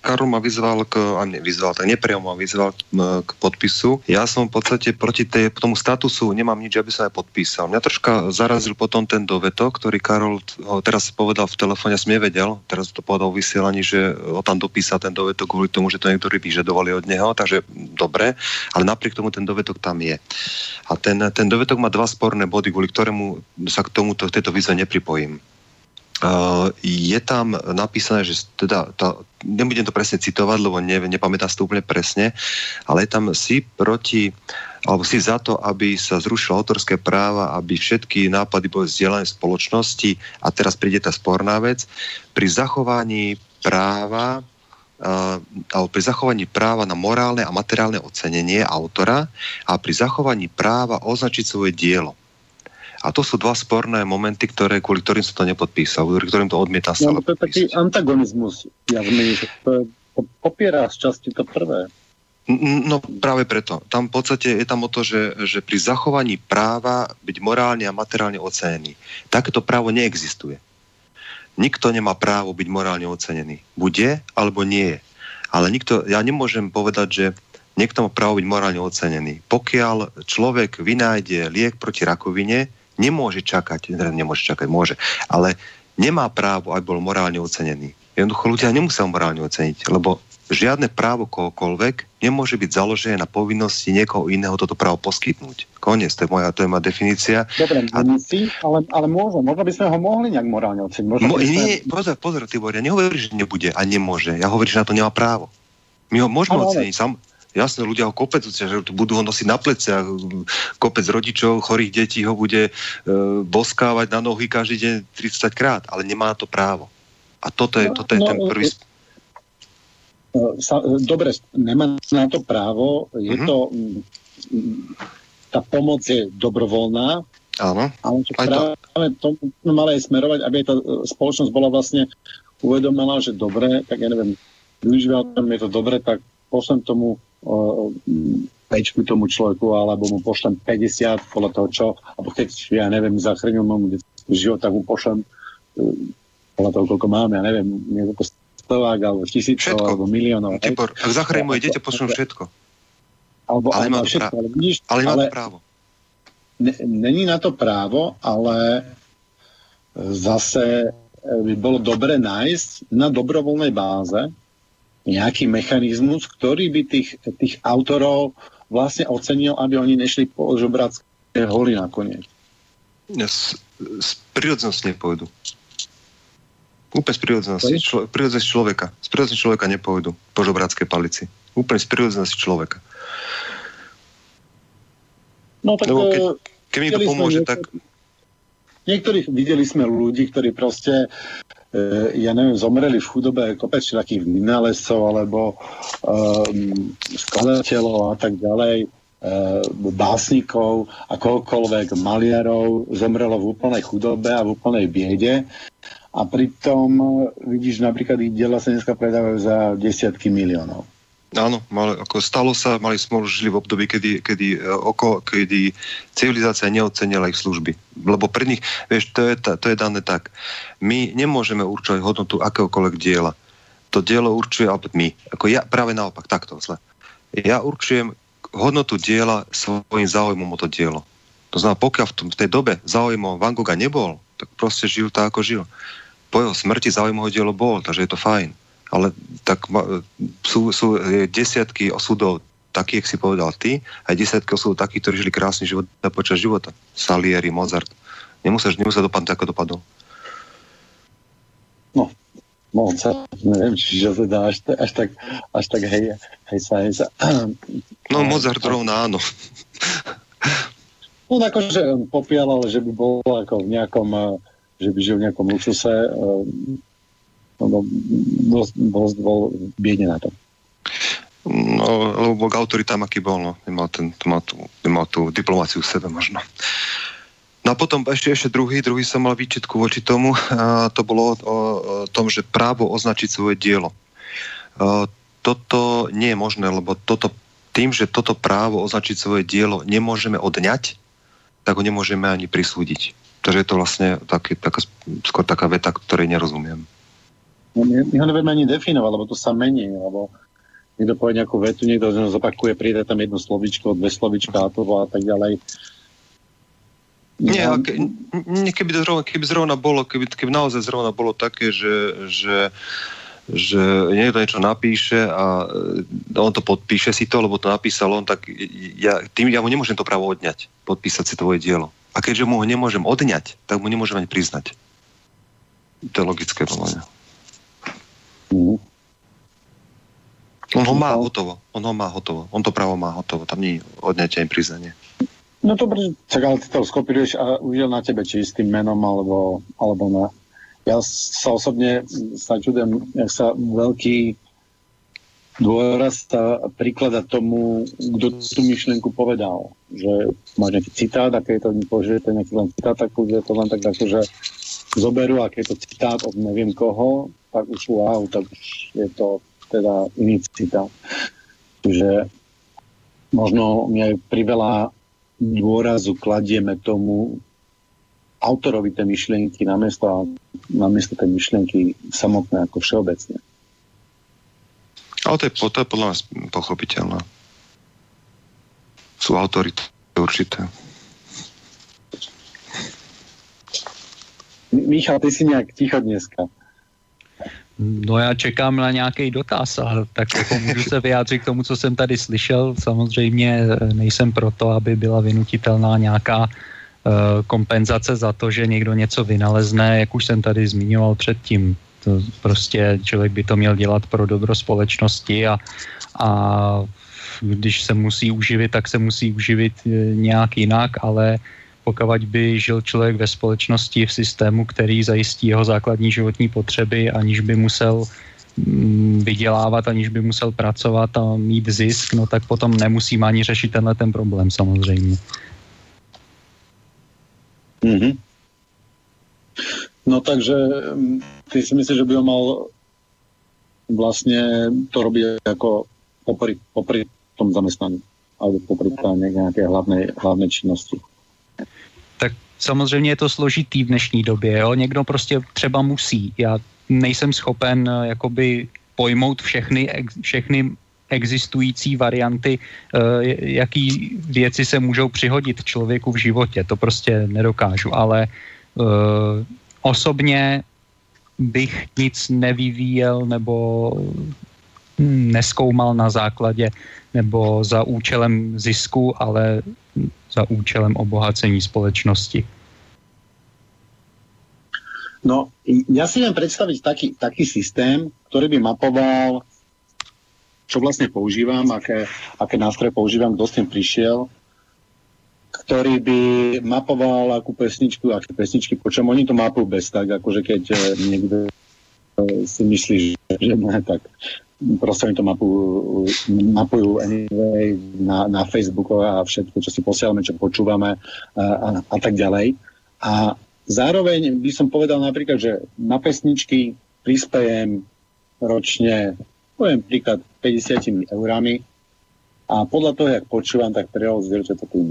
Karol ma vyzval k, a ne, vyzval, tak nepriamo ma vyzval k, k podpisu. Ja som v podstate proti tej, tomu statusu nemám nič, aby som aj podpísal. Mňa troška zarazil potom ten dovetok, ktorý Karol teraz povedal v telefóne, ja som nevedel, teraz to povedal v vysielaní, že ho tam dopísal ten dovetok kvôli tomu, že to niektorí vyžadovali od neho, takže dobre, ale napriek tomu ten dovetok tam je. A ten, ten dovetok má dva sporné body, kvôli ktorému sa k tomuto, tejto výzve nepripojím. Uh, je tam napísané, že teda, tá, nebudem to presne citovať, lebo ne, nepamätám si to úplne presne, ale je tam si proti, alebo si za to, aby sa zrušilo autorské práva, aby všetky nápady boli vzdielané v spoločnosti a teraz príde tá sporná vec, pri zachovaní práva alebo pri zachovaní práva na morálne a materiálne ocenenie autora a pri zachovaní práva označiť svoje dielo. A to sú dva sporné momenty, ktoré, kvôli ktorým som to nepodpísal, kvôli ktorým to odmieta sa. No, to je taký antagonizmus, ja zmení, že to popiera z časti to prvé. No práve preto. Tam v podstate je tam o to, že, že pri zachovaní práva byť morálne a materiálne ocenený. Takéto právo neexistuje. Nikto nemá právo byť morálne ocenený. Bude alebo nie je. Ale nikto, ja nemôžem povedať, že niekto má právo byť morálne ocenený. Pokiaľ človek vynájde liek proti rakovine, nemôže čakať, nemôže čakať, môže, ale nemá právo, aby bol morálne ocenený. Jednoducho ľudia nemusia morálne oceniť, lebo žiadne právo kohokoľvek nemôže byť založené na povinnosti niekoho iného toto právo poskytnúť. Koniec, to je moja, to je moja definícia. Dobre, a... si, ale, ale môže, možno by sme ho mohli nejak morálne oceniť. Mo, sme... Nie, pozor, pozor, Tibor, ja nehovorím, že nebude a nemôže. Ja hovorím, že na to nemá právo. My ho môžeme ale, oceniť. Sam, Jasné, ľudia ho kopec, že budú ho nosiť na pleciach. Kopec rodičov, chorých detí ho bude e, boskávať na nohy každý deň 30 krát, ale nemá to právo. A toto je, toto je no, ten prvý... No, sa, dobre, nemá na to právo. Je mm-hmm. to... Tá pomoc je dobrovoľná, Áno. Ale práve to sme mali aj smerovať, aby tá spoločnosť bola vlastne uvedomila, že dobre, tak ja neviem, využívam je to dobre, tak pošlem tomu pečku tomu človeku, alebo mu pošlem 50 podľa toho čo, alebo keď, ja neviem, zachránil mu život, tak mu pošlem e, podľa toho, koľko máme, ja neviem, niekoľko stovák, alebo tisícov, alebo miliónov. Tibor, ak zachránil moje dieťa, pošlem všetko. Alebo, ale, nemá všetko, ale, vidíš, ale ale, to právo. není na to právo, ale zase by bolo dobre nájsť na dobrovoľnej báze nejaký mechanizmus, ktorý by tých, tých autorov vlastne ocenil, aby oni nešli po žobracké hory nakoniec. Z, z prírodzenosti nepôjdu. Úplne z prírodzenosti, člo, prírodzenosti človeka. Z prírodzenosti človeka nepôjdu po žobráckej palici. Úplne z prírodzenosti človeka. No tak... Lebo keď, e, keď mi to pomôže, tak... Niektorých videli sme ľudí, ktorí proste E, ja neviem, zomreli v chudobe kopec takých vynálezcov alebo um, skladateľov a tak ďalej, uh, básnikov a koľkoľvek maliarov zomrelo v úplnej chudobe a v úplnej biede. A pritom vidíš, napríklad ich diela sa dneska predávajú za desiatky miliónov. Áno, mali, ako stalo sa, mali smolu, žili v období, kedy, kedy, e, oko, kedy civilizácia neocenila ich služby. Lebo pre nich, vieš, to je, to je dané tak. My nemôžeme určovať hodnotu akéhokoľvek diela. To dielo určuje, alebo my. Ako ja práve naopak, takto zle. Ja určujem hodnotu diela svojim záujmom o to dielo. To znamená, pokiaľ v, tom, v tej dobe záujmom Van Gogha nebol, tak proste žil tak, ako žil. Po jeho smrti záujmom ho dielo bol, takže je to fajn. Ale tak sú, sú desiatky osudov takých, si povedal ty, aj desiatky osudov takých, ktorí žili krásny život počas života. Salieri, Mozart. Nemusíš, nemusíš dopadnúť, ako dopadol. No, moc, neviem, čiže to dá až, až tak, až tak hej, hej sa, hej sa. No Mozart rovná áno. No akože popial, ale že by bol ako v nejakom, eh, že by žil v nejakom luxuse, eh, no, dosť, dosť bol biedne na to. No, lebo bol autoritám, aký bol, no. Nemal, ten, nemal, tú, nemal tú diplomáciu v sebe možno. No a potom ešte, ešte druhý, druhý som mal výčitku voči tomu, a to bolo o, o tom, že právo označiť svoje dielo. A toto nie je možné, lebo toto, tým, že toto právo označiť svoje dielo nemôžeme odňať, tak ho nemôžeme ani prisúdiť. Takže je to vlastne taký, taká, skôr taká veta, ktorej nerozumiem. No, my, my ho nevieme ani definovať, lebo to sa mení, lebo niekto povie nejakú vetu, niekto zopakuje, príde tam jedno slovičko, dve slovička a to a tak ďalej. Nie, ke, nie keby, to zrovna, keby zrovna bolo, keby, keby naozaj zrovna bolo také, že, že, že niekto niečo napíše a e, on to podpíše si to, lebo to napísal on, tak ja, tým ja mu nemôžem to právo odňať, podpísať si tvoje dielo. A keďže mu ho nemôžem odňať, tak mu nemôžem ani priznať. To je logické, podľa mňa. Mm. On ho má hotovo. On ho má hotovo. On to právo má hotovo. Tam nie odňatie ani priznanie. No to tak ale ty to skopíruješ a už na tebe, či s tým menom, alebo, alebo na. Ja sa osobne sa čudujem, jak sa veľký dôraz sa príklada tomu, kto tú myšlienku povedal. Že máš nejaký citát a keď to použijete nejaký len citát, tak je to len tak ako, že zoberú a keď je to citát od neviem koho, tak už wow, tak je to teda iný citát. Čiže možno mi aj priveľa dôrazu kladieme tomu autorovi tej myšlienky namiesto, namiesto tej myšlienky samotné ako všeobecne. Ale to je, to je podľa nás pochopiteľné. Sú autority určité. Michal, ty si nejak ticho dneska. No já čekám na nějaký dotaz a tak jako můžu se vyjádřit k tomu, co jsem tady slyšel. Samozřejmě eh, nejsem proto, aby byla vynutitelná nějaká uh, kompenzace za to, že někdo něco vynalezne, jak už jsem tady zmiňoval předtím. To prostě člověk by to měl dělat pro dobro společnosti a, a když se musí uživit, tak se musí uživit eh, nějak jinak, ale pokud by žil člověk ve společnosti v systému, který zajistí jeho základní životní potřeby, aniž by musel mm, vydělávat, aniž by musel pracovat a mít zisk, no tak potom nemusím ani řešit tenhle ten problém samozřejmě. Mm-hmm. No takže mm, ty si myslíš, že by ho mal vlastne to robiť ako popri, popri tom zamestnaní alebo popri nejaké hlavnej, hlavnej činnosti tak samozřejmě je to složitý v dnešní době. Jo? Někdo prostě třeba musí. Já nejsem schopen eh, jakoby pojmout všechny, všechny existující varianty, eh, jaký věci se můžou přihodit člověku v životě. To prostě nedokážu, ale eh, osobně bych nic nevyvíjel nebo hm, neskoumal na základě nebo za účelem zisku, ale za účelem obohacení společnosti? No, ja si viem predstaviť taký, taký systém, ktorý by mapoval, čo vlastne používam, aké, aké nástroje používam, kto s tým prišiel, ktorý by mapoval akú pesničku, aké pesničky, po čom oni to mapujú bez tak, akože keď eh, niekto eh, si myslí, že ne, tak proste oni to mapujú, mapujú anyway na, na Facebooku a všetko, čo si posielame, čo počúvame a, a, a tak ďalej. A zároveň by som povedal napríklad, že na pesničky prispejem ročne, poviem príklad, 50 eurami a podľa toho, jak počúvam, tak prerozdelte to tým,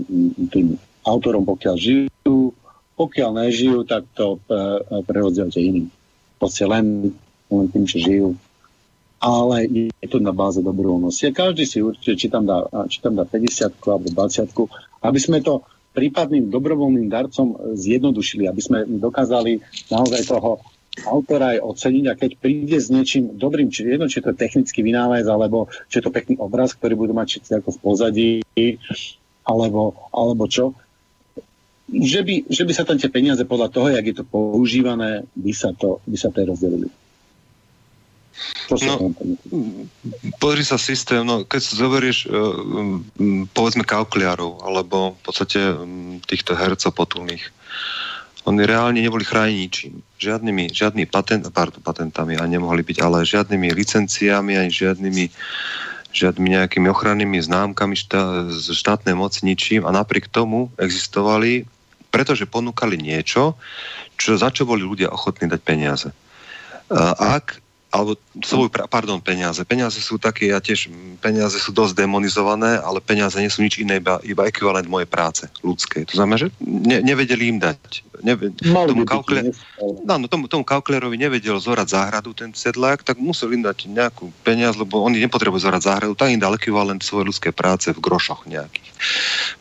tým autorom, pokiaľ žijú, pokiaľ nežijú, tak to e, prerozdielte iným. Proste len, len tým, čo žijú ale je to na báze dobrovoľnosti. A každý si určite, či tam dá, či tam dá 50 alebo 20 aby sme to prípadným dobrovoľným darcom zjednodušili, aby sme dokázali naozaj toho autora aj oceniť a keď príde s niečím dobrým, či jedno, či to je technický vynález, alebo či je to pekný obraz, ktorý budú mať všetci ako v pozadí, alebo, alebo čo, že by, že by sa tam tie peniaze podľa toho, jak je to používané, by sa to, by sa to rozdelili. No, pozri sa systém, no keď sa zoberieš um, povedzme kaukliarov alebo v podstate týchto hercov potulných, oni reálne neboli chrániť ničím. Žiadnymi, žiadnymi patent, pardon, patentami a nemohli byť, ale žiadnymi licenciami ani žiadnymi žiadnymi nejakými ochrannými známkami štá, štátnej moci ničím a napriek tomu existovali, pretože ponúkali niečo, čo, za čo boli ľudia ochotní dať peniaze. Ak alebo svoj, pardon, peniaze. Peniaze sú také, ja tiež, peniaze sú dosť demonizované, ale peniaze nie sú nič iné, iba, iba ekvivalent mojej práce ľudskej. To znamená, že ne, nevedeli im dať. Neve, tomu, kalkule, no, no, tomu, tomu kalkulerovi nevedel zorať záhradu ten sedlák, tak musel im dať nejakú peniaz, lebo oni nepotrebujú zorať záhradu, tak im dal ekvivalent svojej ľudskej práce v grošoch nejakých.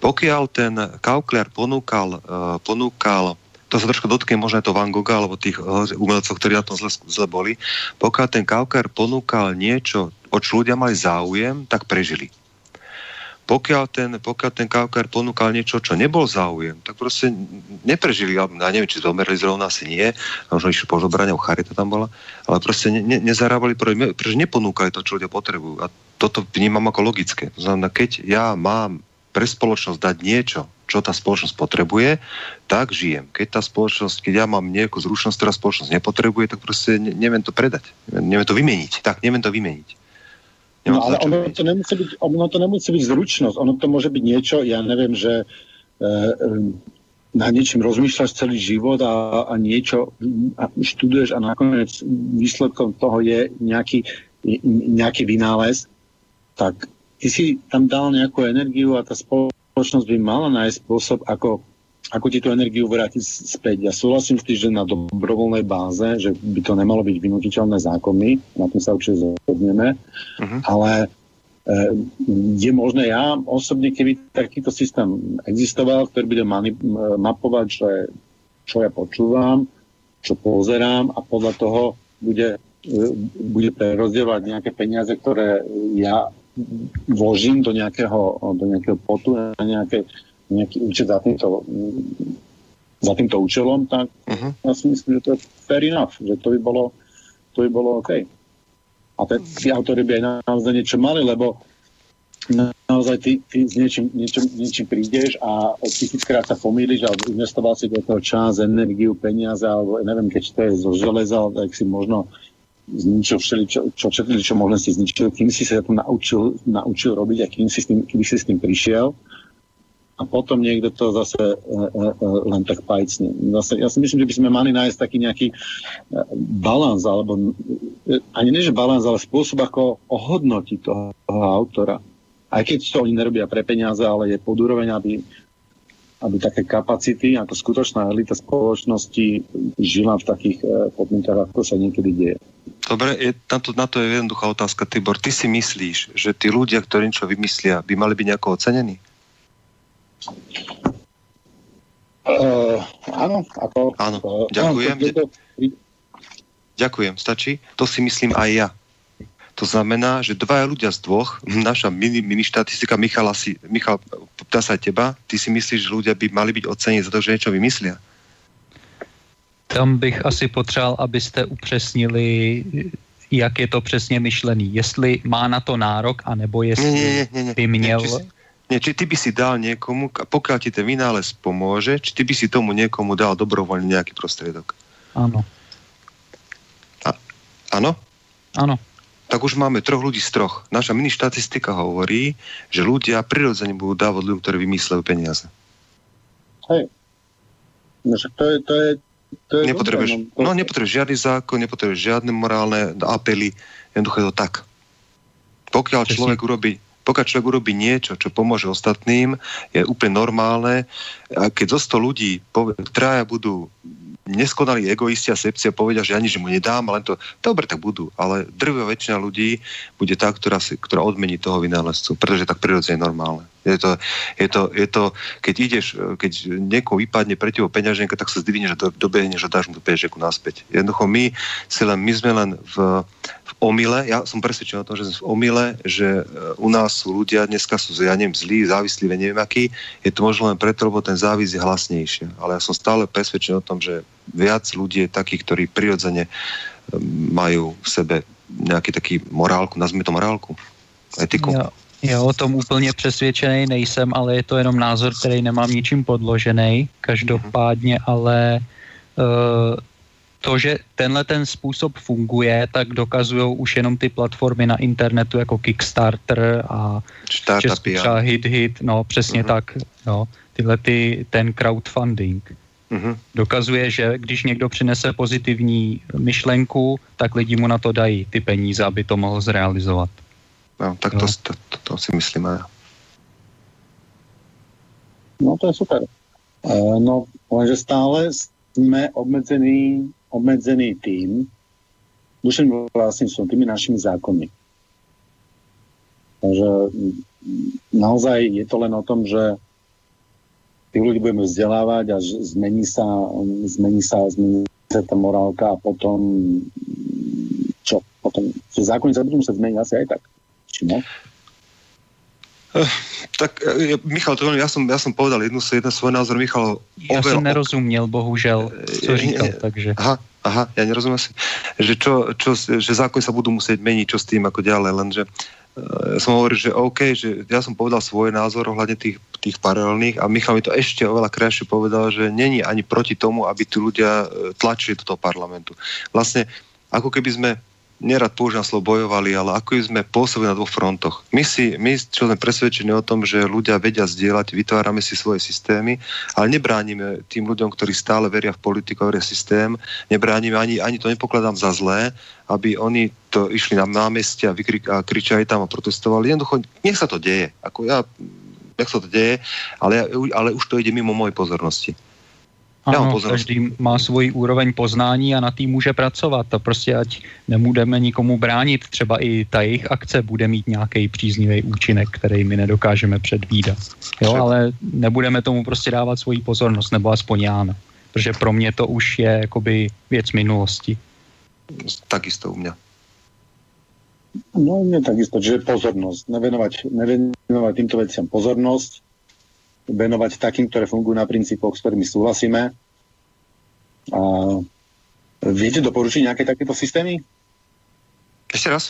Pokiaľ ten kalkuler ponúkal, uh, ponúkal to sa trošku dotkne možno to Van Gogha alebo tých eh, umelcov, ktorí na tom zle, zle boli, pokiaľ ten Kaukar ponúkal niečo, o čo ľudia mali záujem, tak prežili. Pokiaľ ten, pokiaľ ten Kaukar ponúkal niečo, čo nebol záujem, tak proste neprežili, ja neviem, či zomerli zrovna, asi nie, možno išli po žobrania, charita tam bola, ale proste ne, ne, nezarábali, pretože neponúkali to, čo ľudia potrebujú. A toto vnímam ako logické. To znamená, keď ja mám pre spoločnosť dať niečo, čo tá spoločnosť potrebuje, tak žijem. Keď tá spoločnosť, keď ja mám nejakú zručnosť, ktorá spoločnosť nepotrebuje, tak proste ne, neviem to predať. Neviem to vymeniť. Tak, neviem to vymeniť. no, ale ono to, nemusí byť, ono to nemusí byť zručnosť. Ono to môže byť niečo, ja neviem, že e, na niečím rozmýšľaš celý život a, a niečo a študuješ a nakoniec výsledkom toho je nejaký, nejaký vynález, tak ty si tam dal nejakú energiu a tá spoločnosť by mala nájsť spôsob, ako, ako ti tú energiu vrátiť späť. Ja súhlasím s tým, že na dobrovoľnej báze, že by to nemalo byť vynutiteľné zákony, na tým sa určite zhodneme, uh-huh. ale e, je možné, ja osobne, keby takýto systém existoval, ktorý bude mani- mapovať, že, čo ja počúvam, čo pozerám a podľa toho bude, e, bude prerozdievať nejaké peniaze, ktoré ja vložím do nejakého, do nejakého potu na nejaké, nejaký účet za týmto, za týmto účelom, tak uh-huh. ja si myslím, že to je fair enough, že to by bolo, to by bolo OK. A tí autory by aj naozaj niečo mali, lebo naozaj ty, ty s niečím, niečím, niečím prídeš a tisíckrát sa pomýliš a investoval si do toho čas, energiu, peniaze, alebo neviem, keď to je zo železa, tak si možno zničil všeli, čo, čo, čo, čo možno si zničil, kým si sa to naučil, naučil robiť a kým si, s tým, kým si s tým prišiel a potom niekto to zase e, e, e, len tak pajcne. Zase, ja si myslím, že by sme mali nájsť taký nejaký e, balans, alebo e, ani nie, že balans, ale spôsob, ako ohodnotiť toho, toho autora. Aj keď to oni nerobia pre peniaze, ale je pod úroveň, aby aby také kapacity, ako skutočná elita spoločnosti žila v takých e, podmienkach, ako sa niekedy deje. Dobre, je, na, to, na to je jednoduchá otázka, Tibor. Ty si myslíš, že tí ľudia, ktorí niečo vymyslia, by mali byť nejako ocenení? Uh, áno, ako... Áno, ďakujem. Uh, to, to... Ďakujem, stačí? To si myslím aj ja. To znamená, že dvaja ľudia z dvoch, naša mini, mini štatistika Michala si, Michal, ptá sa teba, ty si myslíš, že ľudia by mali byť ocenení za to, že niečo vymyslia? Tam bych asi potřeboval, abyste upřesnili, jak je to přesně myšlený. Jestli má na to nárok, anebo jestli nie, nie, nie, nie, by měl... Nie, či, nie, či ty by si dal niekomu, pokiaľ ti ten vynález pomôže, či ty by si tomu niekomu dal dobrovoľne nejaký prostriedok? Áno. áno? Áno tak už máme troch ľudí z troch. Naša mini štatistika hovorí, že ľudia prirodzene budú dávať ľuďom, ktorí vymyslejú peniaze. Hej. No, to je, to je, to je nepotrebuješ, dobré, no, to... no nepotrebuješ žiadny zákon, nepotrebuješ žiadne morálne apely, jednoducho je to tak. Pokiaľ človek urobí pokiaľ človek urobí niečo, čo pomôže ostatným, je úplne normálne. A keď zo 100 ľudí, traja budú neskonalí egoisti a sepcia povedia, že ani že mu nedám, len to, dobre, tak budú. Ale drvivá väčšina ľudí bude tá, ktorá, si, ktorá odmení toho vynálezcu, pretože tak prirodzene normálne. Je to, je, to, je to, keď ideš, keď niekoho vypadne pre teba peňaženka, tak sa zdvihneš a do, dobehneš a dáš mu tú peňaženku naspäť. Jednoducho my, si len, my sme len v, v omyle, ja som presvedčený o tom, že sme v omyle, že e, u nás sú ľudia, dneska sú, ja neviem, zlí, závislí, neviem aký, je to možno len preto, lebo ten závis je hlasnejší. Ale ja som stále presvedčený o tom, že viac ľudí je takých, ktorí prirodzene um, majú v sebe nejaký taký morálku, nazvime to morálku, etiku. Ja, já o tom úplně přesvědčený nejsem, ale je to jenom názor, který nemám ničím podložený. Každopádně ale uh, to, že tenhle ten způsob funguje, tak dokazují už jenom ty platformy na internetu jako Kickstarter a Startupy, třeba Hit Hit, no přesně uh-huh. tak, no, tyhle ty, ten crowdfunding. Uh-huh. Dokazuje, že když někdo přinese pozitivní myšlenku, tak lidi mu na to dají ty peníze, aby to mohl zrealizovat. No, tak to, to, to, to si myslím aj. No to je super. Uh, no, lenže stále sme obmedzení, obmedzení tým, duševným vlastníctvom, tými našimi zákonmi. Takže naozaj je to len o tom, že tých ľudí budeme vzdelávať a zmení sa, zmení sa, zmení sa tá morálka a potom čo? Potom, zákony sa budú musieť zmeniť asi aj tak. Či no? Uh, tak uh, Michal, to, ja, som, ja som povedal jednu, jeden svoj názor, Michal. Ja som nerozumiel, bohužel, co uh, říkal, takže... Aha, aha, ja nerozumiem si, že, čo, čo, že zákony sa budú musieť meniť, čo s tým ako ďalej, lenže ja som hovoril, že OK, že ja som povedal svoj názor ohľadne tých, tých paralelných a Michal mi to ešte oveľa krajšie povedal, že není ani proti tomu, aby tu ľudia tlačili do toho parlamentu. Vlastne, ako keby sme nerad používam slovo bojovali, ale ako sme pôsobili na dvoch frontoch. My, si, my čo sme presvedčení o tom, že ľudia vedia zdieľať, vytvárame si svoje systémy, ale nebránime tým ľuďom, ktorí stále veria v politiku, veria systém, nebránime, ani, ani to nepokladám za zlé, aby oni to išli na námestia a, a kričali tam a protestovali. Jednoducho, nech sa to deje. Ako ja, nech sa to deje, ale, ale už to ide mimo mojej pozornosti. Ano, každý má svůj úroveň poznání a na tým může pracovat. A prostě ať nebudeme nikomu bránit, třeba i ta jejich akce bude mít nějaký příznivý účinek, který my nedokážeme předvídat. Jo, ale nebudeme tomu prostě dávat svoji pozornost, nebo aspoň já ne. Protože pro mě to už je jakoby věc minulosti. Takisto u mě. No, mne takisto, že pozornosť. Nevenovať, nevenovať týmto veciam pozornosť venovať takým, ktoré fungujú na princípoch, s ktorými súhlasíme. A viete doporučiť nejaké takéto systémy? Ešte raz?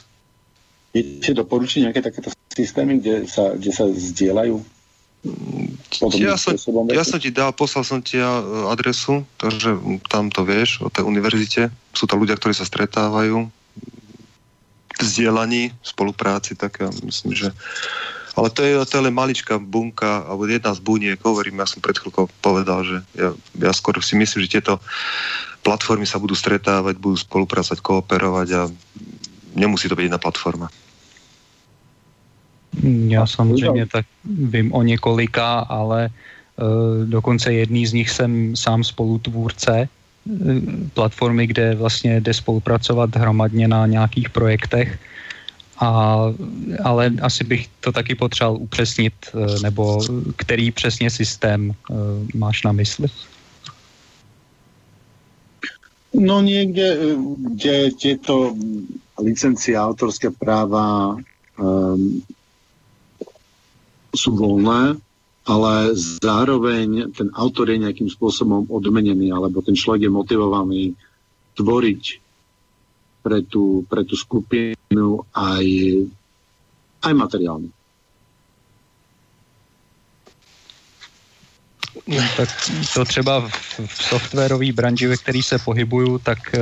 Viete doporučiť nejaké takéto systémy, kde sa, kde sa zdieľajú? Ja som, ja som ti dal, poslal som ti adresu, takže tam to vieš, o tej univerzite. Sú to ľudia, ktorí sa stretávajú v zdieľaní, spolupráci, tak ja myslím, že ale to je, to je len maličká bunka, alebo jedna z buniek, hovorím, ja som pred chvíľkou povedal, že ja, ja skôr si myslím, že tieto platformy sa budú stretávať, budú spolupracovať, kooperovať a nemusí to byť jedna platforma. Já samozřejmě tak vím o několika, ale uh, dokonce jedný z nich jsem sám spolutvůrce uh, platformy, kde vlastně jde spolupracovat hromadně na nějakých projektech a, ale asi bych to taky potřeboval upřesnit, eh, nebo který přesně systém eh, máš na mysli? No niekde, eh, kde tieto licencie autorské práva um, sú voľné, ale zároveň ten autor je nejakým spôsobom odmenený, alebo ten človek je motivovaný tvoriť pre tú, pre tú skupinu aj, aj materiálne. No, tak to třeba v, softwarové branži, ve který se pohybuju, tak eh,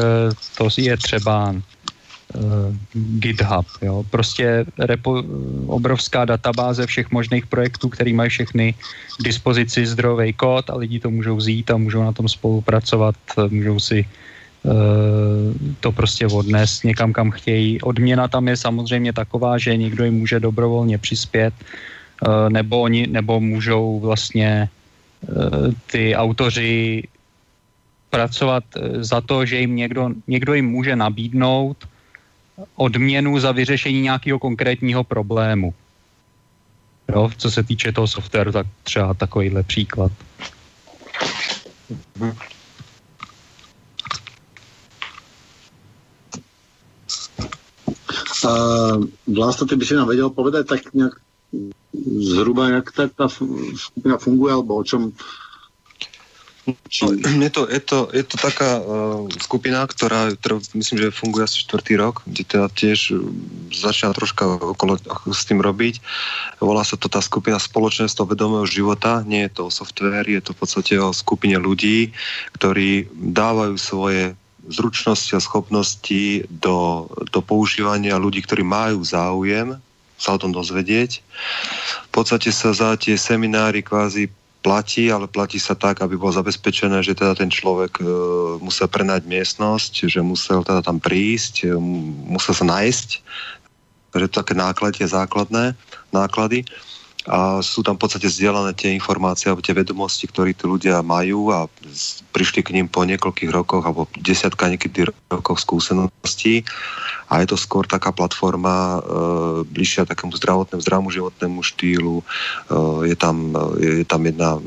to je třeba uh, GitHub. Jo. Prostě repo, obrovská databáze všech možných projektů, který mají všechny k dispozici zdrojový kód a lidi to můžou vzít a můžou na tom spolupracovat, můžou si Eh, to prostě odnést někam, kam chtějí. Odměna tam je samozřejmě taková, že někdo jim může dobrovolně přispět, eh, nebo oni, nebo můžou vlastně eh, ty autoři pracovat eh, za to, že jim někdo, někdo jim může nabídnout odměnu za vyřešení nějakého konkrétního problému. Jo, co se týče toho softwaru, tak třeba takovýhle příklad. Uh, Vlasto, ty by si nám vedel povedať tak nejak zhruba, jak tá, tá skupina funguje, alebo o čom No, je, to, je, to, je to taká uh, skupina, ktorá, ktorá myslím, že funguje asi štvrtý rok, kde teda tiež uh, začína troška okolo s tým robiť. Volá sa to tá skupina spoločenstvo vedomého života. Nie je to o software, je to v podstate o skupine ľudí, ktorí dávajú svoje zručnosti a schopnosti do, do používania ľudí, ktorí majú záujem sa o tom dozvedieť. V podstate sa za tie seminári kvázi platí, ale platí sa tak, aby bolo zabezpečené, že teda ten človek e, musel prenať miestnosť, že musel teda tam prísť, e, musel sa nájsť, že to také náklady, základné náklady a sú tam v podstate zdieľané tie informácie alebo tie vedomosti, ktoré tí ľudia majú a prišli k ním po niekoľkých rokoch alebo desiatka niekedy rokov skúseností a je to skôr taká platforma e, bližšia takému zdravotnému, zdravému životnému štýlu. E, je, tam, je tam jedna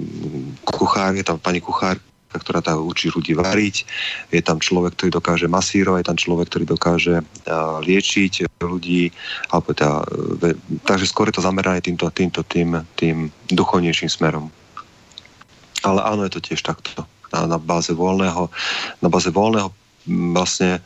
kuchár, je tam pani kuchár, ktorá tá učí ľudí variť, je tam človek, ktorý dokáže masírovať, je tam človek, ktorý dokáže uh, liečiť ľudí, alebo tá, uh, takže skôr je to zamerané týmto, týmto tým, tým duchovnejším smerom. Ale áno, je to tiež takto. Na, na báze voľného, na báze voľného vlastne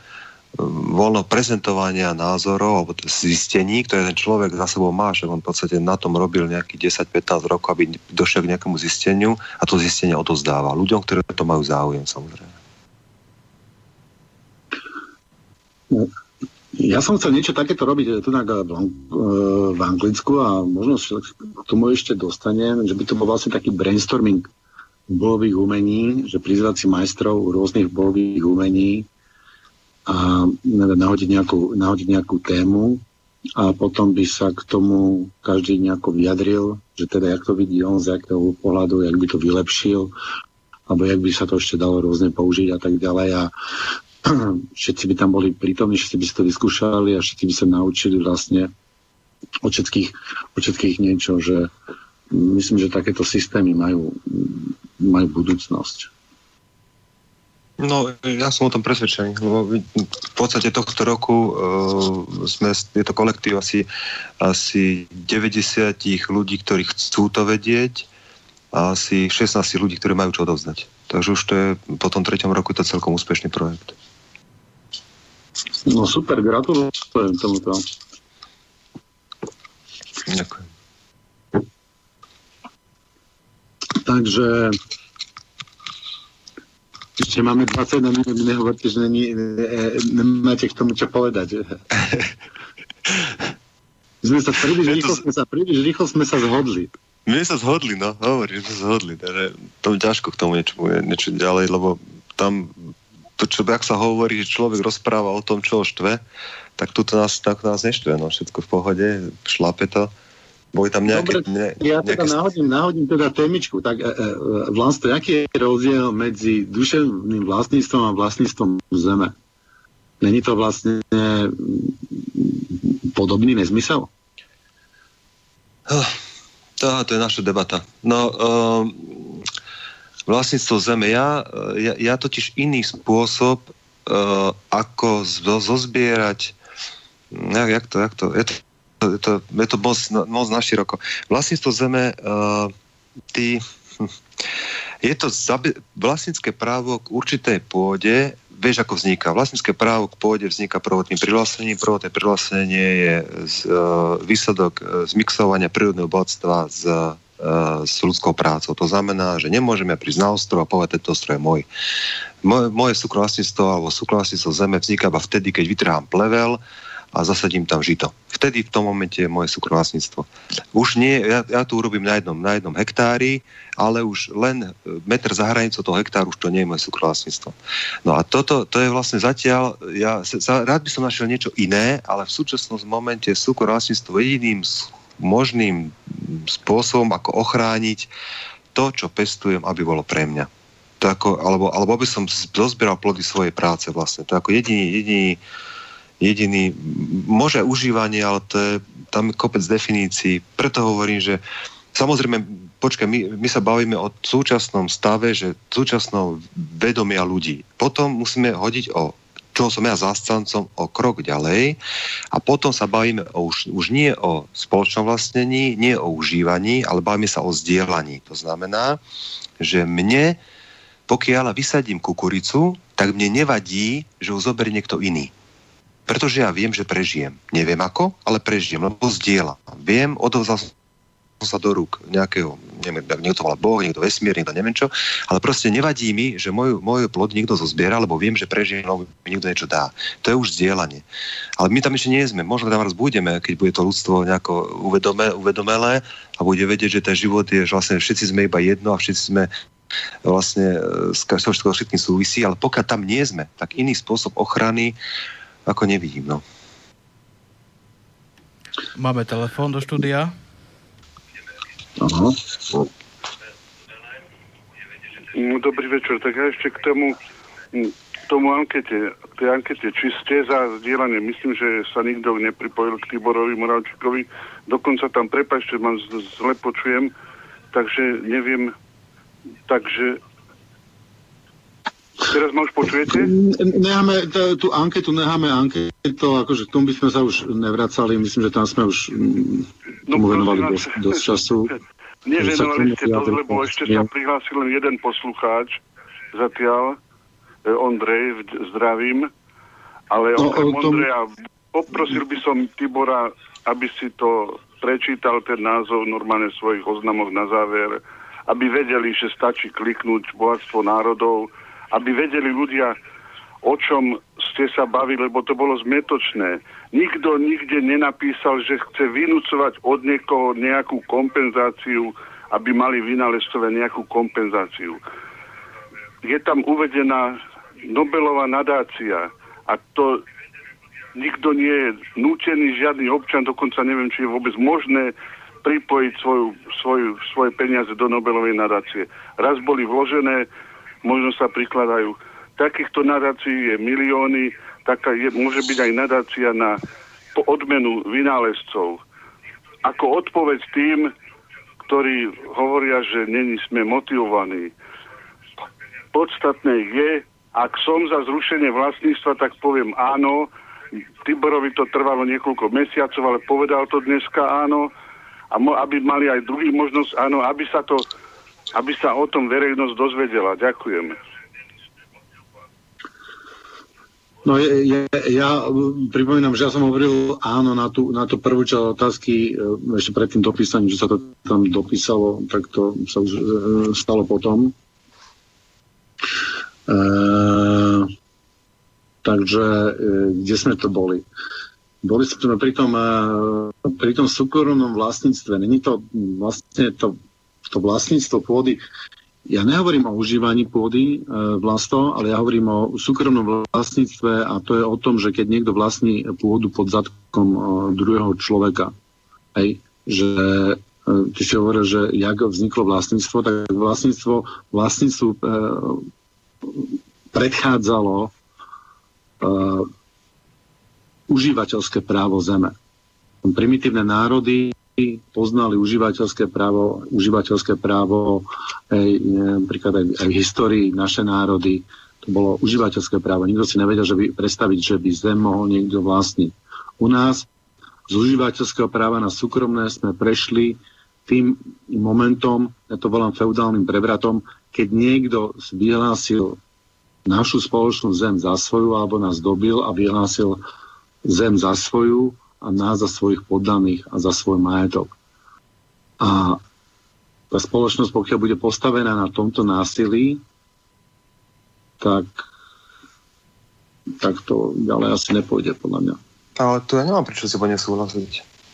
voľno prezentovania názorov alebo zistení, ktoré ten človek za sebou má, že on v podstate na tom robil nejakých 10-15 rokov, aby došiel k nejakému zisteniu a to zistenie odozdáva ľuďom, ktorí to majú záujem samozrejme. Ja som chcel niečo takéto robiť tu na, v Anglicku a možno k tomu ešte dostanem, že by to bol vlastne taký brainstorming bolových umení, že prizvať si majstrov rôznych bolových umení, a nahodiť nejakú, nahodiť nejakú tému a potom by sa k tomu každý nejako vyjadril, že teda jak to vidí on z akého pohľadu, jak by to vylepšil, alebo jak by sa to ešte dalo rôzne použiť a tak ďalej a všetci by tam boli prítomní, všetci by si to vyskúšali a všetci by sa naučili vlastne od všetkých, od všetkých niečo, že myslím, že takéto systémy majú, majú budúcnosť. No, ja som o tom presvedčený, lebo v podstate tohto roku uh, sme, je to kolektív asi, asi 90 ľudí, ktorí chcú to vedieť a asi 16 ľudí, ktorí majú čo odovzdať. Takže už to je po tom treťom roku to celkom úspešný projekt. No super, gratulujem tomuto. Ďakujem. Takže ešte máme 21 minút, nehovorte, že není, nemáte k tomu čo povedať. sme sa príliš rýchlo, sme sa, príliš rýchlo sme sa zhodli. My sa zhodli, no, hovorím, sme sa zhodli, takže to ťažko k tomu niečo, niečo ďalej, lebo tam to, čo, ak sa hovorí, že človek rozpráva o tom, čo ho štve, tak tu nás, tak nás neštve, no, všetko v pohode, šlape to boli tam nejaké... Dobre, ne, ja teda nejaké... náhodím, náhodím teda témičku. Tak e, e, vlastne, aký je rozdiel medzi duševným vlastníctvom a vlastníctvom zeme? Není to vlastne podobný nezmysel? Oh, to, je naša debata. No, um, vlastníctvo zeme. Ja, ja, ja totiž iný spôsob, uh, ako zozbierať jak, jak to, jak to, je to to, je to moc, moc naširoko. Vlastníctvo zeme, uh, ty, hm, je to zabi- vlastnícke právo k určitej pôde, vieš, ako vzniká. Vlastnícke právo k pôde vzniká prvotným prihlásením. Prvotné prihlásenie je z, uh, výsledok uh, zmixovania prírodného bohatstva s, uh, s ľudskou prácou. To znamená, že nemôžeme prísť na ostrov a povedať, tento ostrov je môj. Moje, moje súkromvlastníctvo alebo súkromvlastníctvo zeme vzniká iba vtedy, keď vytrhám plevel, a zasadím tam žito. Vtedy v tom momente je moje súkromvlastníctvo. Už nie, ja, ja to urobím na jednom, na jednom hektári, ale už len e, metr za hranicou toho hektáru už to nie je moje súkromvlastníctvo. No a toto to je vlastne zatiaľ, ja sa, rád by som našiel niečo iné, ale v súčasnom momente súkromvlastníctvo jediným možným spôsobom, ako ochrániť to, čo pestujem, aby bolo pre mňa. To ako, alebo, alebo aby som zozbieral plody svojej práce vlastne. To je ako jediný, jediný, jediný, môže užívanie, ale to je, tam kopec definícií. Preto hovorím, že samozrejme, počkaj, my, my sa bavíme o súčasnom stave, že súčasnou vedomia ľudí. Potom musíme hodiť o čo som ja zastancom o krok ďalej a potom sa bavíme o, už, už nie o spoločnom vlastnení, nie o užívaní, ale bavíme sa o zdieľaní. To znamená, že mne pokiaľ vysadím kukuricu, tak mne nevadí, že ho zoberie niekto iný. Pretože ja viem, že prežijem. Neviem ako, ale prežijem, lebo zdieľam. Viem, odovzal sa do rúk nejakého, neviem, niekto volá Boh, niekto vesmír, niekto neviem čo, ale proste nevadí mi, že môj, môj plod niekto zozbiera, lebo viem, že prežijem, lebo mi niekto niečo dá. To je už zdieľanie. Ale my tam ešte nie sme. Možno tam raz budeme, keď bude to ľudstvo nejako uvedome, uvedomelé a bude vedieť, že ten život je, že vlastne všetci sme iba jedno a všetci sme vlastne e, s všetkým súvisí, ale pokiaľ tam nie sme, tak iný spôsob ochrany ako nevidím. No. Máme telefón do štúdia. Aha. No, dobrý večer. Tak ja ešte k tomu, tomu ankete, tej ankete, či ste za zdieľanie, myslím, že sa nikto nepripojil k Tiborovi Moravčíkovi. Dokonca tam, prepačte, mám zle počujem, takže neviem, Takže Teraz ma už počujete? Necháme tú anketu, necháme anketu, akože k tomu by sme sa už nevracali, myslím, že tam sme už tomu no, venovali dosť, dosť času. Nevenovali ste to, lebo ešte sa prihlásil len jeden poslucháč zatiaľ, e, Ondrej, zdravím, ale no, okrem tom... Ondreja poprosil by som Tibora, aby si to prečítal, ten názov normálne svojich oznamov na záver, aby vedeli, že stačí kliknúť bohatstvo národov, aby vedeli ľudia, o čom ste sa bavili, lebo to bolo zmetočné. Nikto nikde nenapísal, že chce vynúcovať od niekoho nejakú kompenzáciu, aby mali vynálezcové nejakú kompenzáciu. Je tam uvedená Nobelová nadácia a to nikto nie je nútený, žiadny občan, dokonca neviem, či je vôbec možné pripojiť svoju, svoju, svoje peniaze do Nobelovej nadácie. Raz boli vložené, možno sa prikladajú. Takýchto nadácií je milióny, taká je, môže byť aj nadácia na odmenu vynálezcov. Ako odpoveď tým, ktorí hovoria, že není sme motivovaní. Podstatné je, ak som za zrušenie vlastníctva, tak poviem áno. Tiborovi to trvalo niekoľko mesiacov, ale povedal to dneska áno a mo, aby mali aj druhý možnosť, áno, aby sa to, aby sa o tom verejnosť dozvedela. Ďakujem. No ja, ja, ja pripomínam, že ja som hovoril áno na tú, na tú prvú časť otázky e, ešte pred tým dopísaním, že sa to tam dopísalo, tak to sa už e, stalo potom. E, takže e, kde sme to boli? boli sme pri tom, pri tom súkromnom vlastníctve. Není to vlastne to, to vlastníctvo pôdy. Ja nehovorím o užívaní pôdy e, vlasto, ale ja hovorím o súkromnom vlastníctve a to je o tom, že keď niekto vlastní pôdu pod zadkom e, druhého človeka, hej, že e, ty si hovoril, že jak vzniklo vlastníctvo, tak vlastníctvo, vlastníctvo e, predchádzalo e, užívateľské právo zeme. Primitívne národy poznali užívateľské právo, užívateľské právo aj, napríklad aj, aj v histórii naše národy, to bolo užívateľské právo. Nikto si nevedel, že by predstaviť, že by zem mohol niekto vlastniť. U nás z užívateľského práva na súkromné sme prešli tým momentom, ja to volám feudálnym prevratom, keď niekto vyhlásil našu spoločnú zem za svoju alebo nás dobil a vyhlásil zem za svoju a nás za svojich poddaných a za svoj majetok. A tá spoločnosť, pokiaľ bude postavená na tomto násilí, tak, tak to ďalej asi nepôjde, podľa mňa. Ale tu ja nemám prečo si po nesúhlasiť.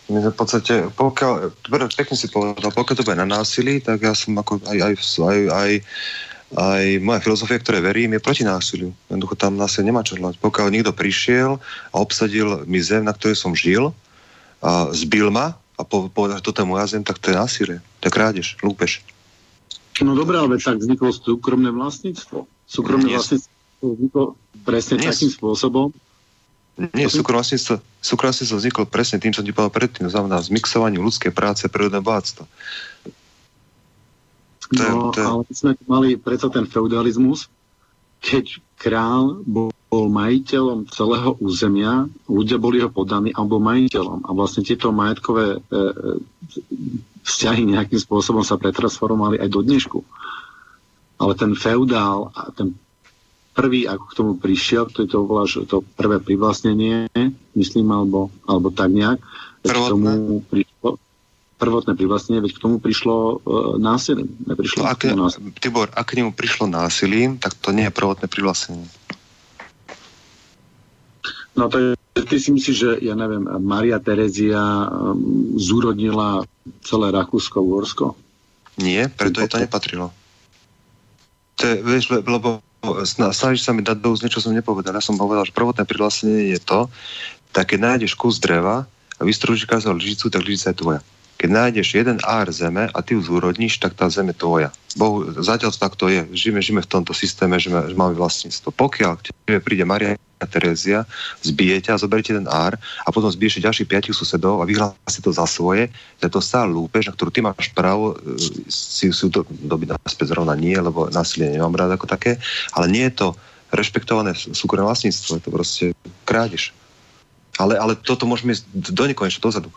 My v podstate, pokiaľ, pekne si povedal, pokiaľ to bude na násilí, tak ja som ako aj, aj, aj, aj aj moja filozofia, ktoré verím, je proti násiliu. Jednoducho tam násilie nemá čo hľadať. Pokiaľ niekto prišiel a obsadil mi zem, na ktorej som žil, a zbil ma a povedal, že toto je moja zem, tak to je násilie. To je krádež, lúpež. No dobré, ale tak vzniklo súkromné vlastníctvo. Súkromné Nie. vlastníctvo vzniklo presne Nie. takým spôsobom. Nie, súkromné vlastníctvo, súkromné vlastníctvo vzniklo presne tým, čo ti povedal predtým, to znamená zmixovaním ľudskej práce a prírodné bohatstvo. No, ale my sme mali predsa ten feudalizmus, keď král bol, bol majiteľom celého územia, ľudia boli jeho poddaní a bol majiteľom. A vlastne tieto majetkové e, e, vzťahy nejakým spôsobom sa pretransformovali aj do dnešku. Ale ten feudál a ten prvý, ako k tomu prišiel, to je to, to prvé privlastnenie, myslím, alebo, alebo tak nejak, k tomu prišlo, prvotné privlastnenie, veď k tomu prišlo e, násilím. Neprišlo No, k ak, tomu násilím. Tibor, ak k nemu prišlo násilím, tak to nie je prvotné privlastnenie. No to je, ty si myslíš, že, ja neviem, Maria Terezia um, zúrodnila celé Rakúsko-Uhorsko? Nie, preto jej to nepatrilo. To je, vieš, le- lebo sna- snažíš sa mi dať do úst niečo, čo som nepovedal. Ja som povedal, že prvotné privlastnenie je to, tak keď nájdeš kus dreva a vystrúžiš každého lyžicu, tak lyžica je tvoja. Keď nájdeš jeden ár zeme a ty ju zúrodníš, tak tá zem je tvoja. Bohu, zatiaľ to takto je. Žijeme, žijeme v tomto systéme, že, že máme vlastníctvo. Pokiaľ k tebe príde Maria Terezia, zbijete a zoberiete ten ár a potom zbiješ ďalších piatich susedov a vyhlási to za svoje, že to stále lúpež, na ktorú ty máš právo e, si, si to dobiť naspäť zrovna nie, lebo násilie nemám rád ako také, ale nie je to rešpektované súkromné vlastníctvo, je to proste krádež. Ale, ale toto môžeme ísť do nekonečna dozadu.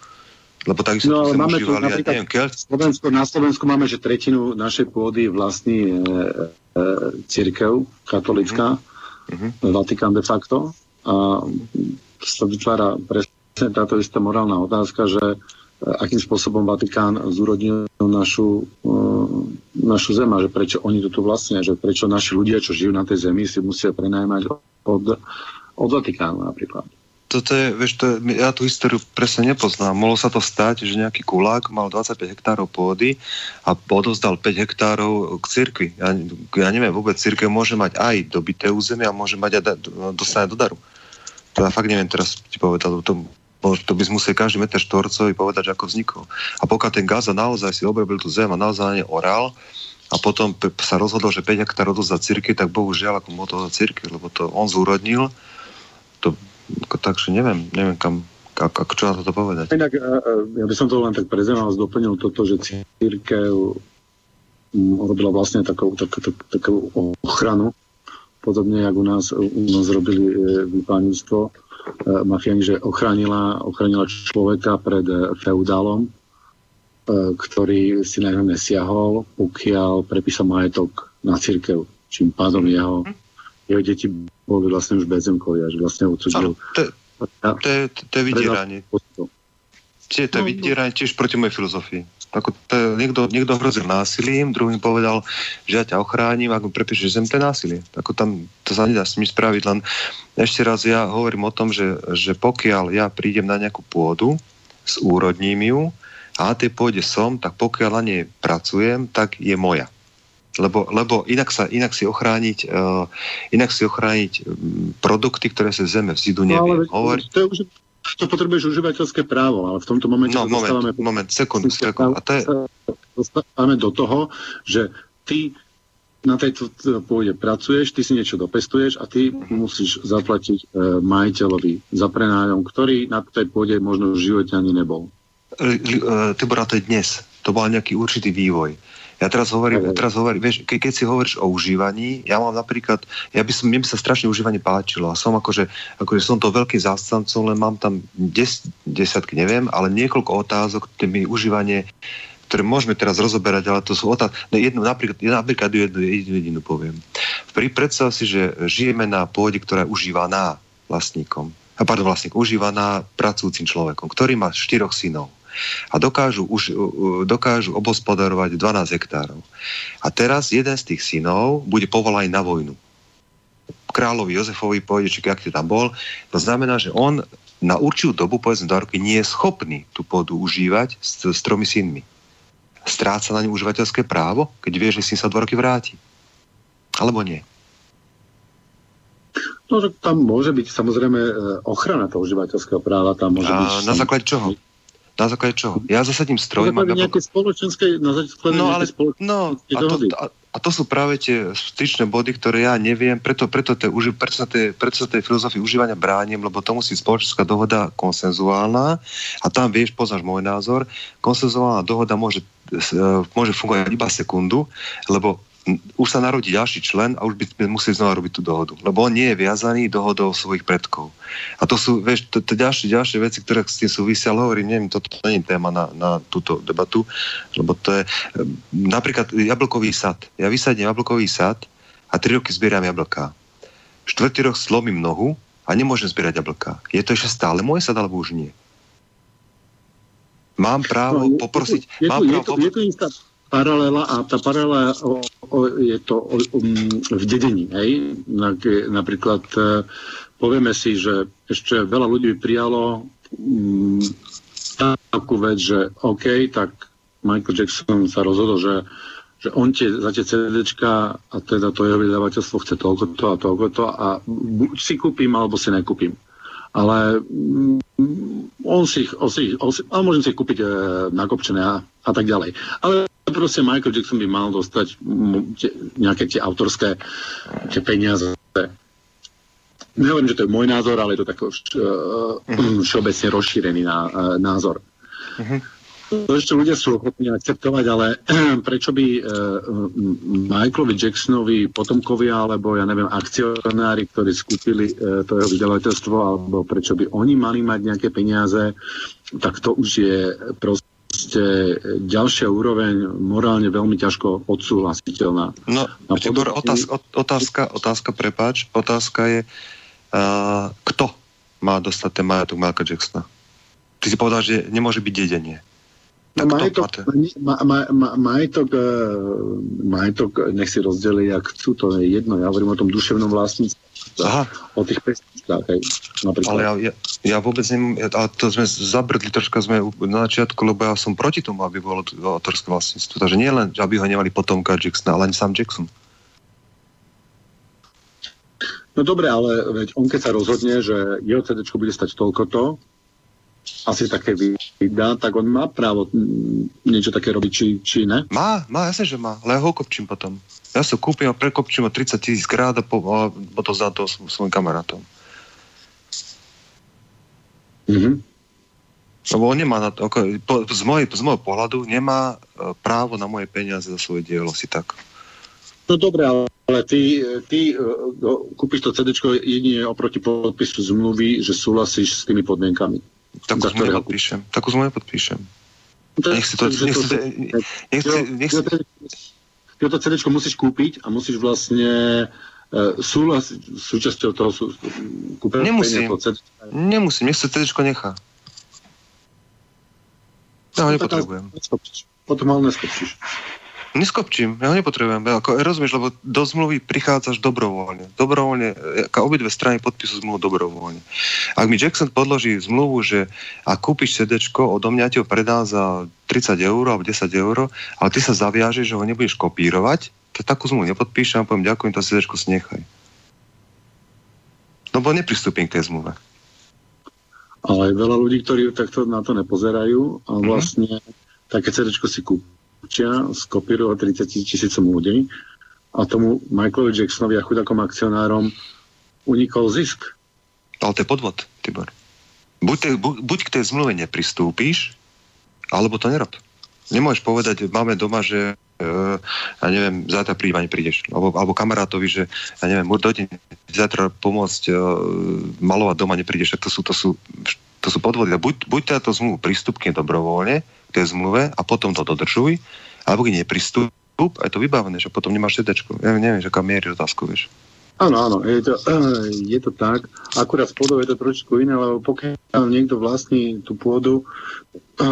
Lebo takisto No, ale máme máme tu užívali, ja neviem, Slovensko, na Slovensku máme, že tretinu našej pôdy vlastní e, e, církev katolická, Mhm. Vatikán de facto. A sa vytvára presne táto istá morálna otázka, že e, akým spôsobom Vatikán zúrodnil našu, e, našu zem a že prečo oni to tu vlastnia, že prečo naši ľudia, čo žijú na tej zemi, si musia prenajmať od, od Vatikánu napríklad. Toto je, vieš, to je, ja tú históriu presne nepoznám. Mohlo sa to stať, že nejaký kulák mal 25 hektárov pôdy a odovzdal 5 hektárov k cirkvi. Ja, ja neviem, vôbec cirkev môže mať aj dobité územie a môže mať aj da, dostane do daru. To ja fakt neviem teraz ti povedať, lebo to, to by sme museli každý meter štvorcový povedať, ako vznikol. A pokiaľ ten Gaza naozaj si obrobil tú zem a naozaj na ne oral, a potom sa rozhodol, že 5 hektárov odovzdá cirkvi, tak bohužiaľ, ako mu to cirkvi, lebo to on zúrodnil, to, takže neviem, neviem kam, ako, ako čo na toto povedať. Inak, ja by som to len tak pre zaujímavosť doplnil toto, že církev mm, robila vlastne takú, tak, tak, takú ochranu, podobne jak u nás, u nás robili e, vypánictvo, e, mafiani, že ochránila, ochránila človeka pred e, feudálom, ktorý si na nesiahol, pokiaľ prepísal majetok na církev, čím pádom jeho, jeho deti boli vlastne už bezemkovia, že vlastne odsudil. to, je- to, je, to je vydieranie. Tie, to je No, no. vydieranie tiež proti mojej filozofii. Ako to je, niekto, niekto hrozil násilím, druhý povedal, že ja ťa ochránim, ak mi prepíšeš zem, to je násilie. Ako tam, to sa nedá s nimi spraviť, len ešte raz ja hovorím o tom, že, že pokiaľ ja prídem na nejakú pôdu, zúrodním ju a na tej pôde som, tak pokiaľ na nej pracujem, tak je moja. Lebo, lebo inak, sa, inak si ochrániť, uh, inak si ochrániť mm, produkty, ktoré sa zeme vzídu, No, neviem. ale Hovor, to, je už, to potrebuješ užívateľské právo, ale v tomto momente no, moment, dostávame, moment, sekund, sekund. A to je, dostávame do toho, že ty na tejto pôde pracuješ, ty si niečo dopestuješ a ty musíš zaplatiť e, majiteľovi za prenájom, ktorý na tej pôde možno v živote ani nebol. li- eh, Tibor, to je dnes. To bol nejaký určitý vývoj. Ja teraz hovorím, teraz hovorím vieš, ke, keď si hovoríš o užívaní, ja mám napríklad, ja by som, mne by sa strašne užívanie páčilo a som akože, akože som to veľký zástancom, len mám tam des, desatky, neviem, ale niekoľko otázok, kde mi užívanie, ktoré môžeme teraz rozoberať, ale to sú otázky, no jednu, napríklad, napríklad jednu, jednu, jedinu poviem. Pri predstav si, že žijeme na pôde, ktorá je užívaná vlastníkom, a pardon, vlastník, užívaná pracujúcim človekom, ktorý má štyroch synov a dokážu, už, dokážu obospodarovať 12 hektárov. A teraz jeden z tých synov bude povolaný na vojnu. Kráľovi Jozefovi pôjde, či ak tam bol. To znamená, že on na určitú dobu, povedzme dva roky, nie je schopný tú pôdu užívať s, s tromi synmi. Stráca na ňu užívateľské právo, keď vie, že syn sa dva roky vráti. Alebo nie. No, že tam môže byť samozrejme e, ochrana toho užívateľského práva, tam môže byť... A na základe čoho? Na základe čoho? Ja zasadím stroj, mám nejaké spoločenské, na základe no, ale, no, a to, a, a to sú práve tie styčné body, ktoré ja neviem, preto, preto, te, preto, sa tej, preto sa tej filozofii užívania bránim, lebo to musí spoločenská dohoda konsenzuálna a tam vieš, poznáš môj názor, konsenzuálna dohoda môže, e, môže fungovať iba sekundu, lebo už sa narodí ďalší člen a už by sme museli znova robiť tú dohodu. Lebo on nie je viazaný dohodou svojich predkov. A to sú, vieš, to, to ďalšie, ďalšie veci, ktoré s tým súvisia, ale hovorím, neviem, toto nie je téma na, na túto debatu, lebo to je napríklad jablkový sad. Ja vysadím jablkový sad a tri roky zbieram jablká. Štvrtý rok slomím nohu a nemôžem zbierať jablká. Je to ešte stále môj sad, alebo už nie? Mám právo no, poprosiť... Je, je, mám je, právo, je, to, je to istá paralela a tá paralela o, o, je to o, um, v dedení. Hej? Napríklad e, povieme si, že ešte veľa ľudí prijalo um, takú vec, že OK, tak Michael Jackson sa rozhodol, že, že on tie, za tie CDčka a teda to jeho vydavateľstvo chce toľko to a toľko to a buď si kúpim, alebo si nekúpim ale mm, on si, on si, on si ale môžem si kúpiť e, nakopčené a, a tak ďalej. Ale proste Michael Jackson by mal dostať nejaké tie autorské tie peniaze. Nehovorím, že to je môj názor, ale je to tak uh, všeobecne rozšírený uh, názor. Uh-huh. To ešte ľudia sú ochotní akceptovať, ale prečo by uh, Michaelovi Jacksonovi potomkovia, alebo ja neviem, akcionári, ktorí skúpili uh, to jeho vydavateľstvo, alebo prečo by oni mali mať nejaké peniaze, tak to už je proste ďalšia úroveň morálne veľmi ťažko odsúhlasiteľná. No, Tibor, otázka, otázka, otázka, prepáč, otázka je, uh, kto má dostať ten majetok Michaela Jacksona? Ty si povedal, že nemôže byť dedenie. Tak majetok, ma, ma, ma, majetok, e, majetok, nech si rozdeli, jak chcú, to je jedno. Ja hovorím o tom duševnom vlastníctve. Aha. O tých pesničkách, hej, napríklad. Ale ja, ja, ja vôbec neviem, a to sme zabrdli troška sme na začiatku, lebo ja som proti tomu, aby bolo autorské vlastníctvo. Takže nie len, aby ho nemali potomka Jacksona, ale ani sám Jackson. No dobre, ale veď on keď sa rozhodne, že jeho CD bude stať toľko to, asi také vydá, tak on má právo niečo také robiť, či, či ne? Má, má, jasne, že má, ale ja ho kopčím potom. Ja sa kúpim a prekopčím o 30 tisíc krát a, po, a potom za to svojim kamarátom. Mhm. Lebo on nemá na to, ako, po, z, mojej, z môjho pohľadu nemá e, právo na moje peniaze za svoje dielo, si tak. No dobre, ale, ty, ty uh, kúpiš to CD jedine oproti podpisu zmluvy, že súhlasíš s tými podmienkami. Takú zmluvu nepodpíšem. Takú zmluvu nepodpíšem. Nech si to... Nech si, nech si, nech si, ty to CD musíš kúpiť a musíš vlastne súhlas súčasťou toho sú, kúpenia Nemusím. CD. Nemusím, nech sa CD nechá. Ja ho nepotrebujem. Potom ho neskopčíš. Neskopčím, ja ho nepotrebujem. Ako, rozumieš, lebo do zmluvy prichádzaš dobrovoľne. Dobrovoľne, ako obidve strany podpisujú zmluvu dobrovoľne. Ak mi Jackson podloží zmluvu, že a kúpiš CD, odo mňa ti ho predá za 30 eur alebo 10 eur, ale ty sa zaviažeš, že ho nebudeš kopírovať, tak takú zmluvu nepodpíšem a poviem ďakujem, to CD si nechaj. No bo nepristúpim k tej zmluve. Ale je veľa ľudí, ktorí takto na to nepozerajú a mhm. vlastne mm-hmm. také CD si kúpia skopírovať 30 tisícom ľudí a tomu Michaelovi Jacksonovi a chudakom akcionárom unikol zisk. Ale to je podvod, Tibor. Buď, te, bu, buď k tej zmluve nepristúpíš, alebo to nerob. Nemôžeš povedať, máme doma, že ja neviem, zajtra príjma neprídeš. Alebo, alebo kamarátovi, že ja neviem, dojde zajtra pomôcť uh, malovať doma, neprídeš. Tak to sú, to sú, to sú podvody. Buď, buď teda to zmluvu prístupne dobrovoľne, k tej zmluve a potom to dodržuj, alebo keď nepristúp a je to vybavené, že potom nemáš CD. Ja neviem, že kam mierí otázku, vieš. Áno, áno, je to, je to tak. Akurát s pôdou je to trošku iné, lebo pokiaľ niekto vlastní tú pôdu,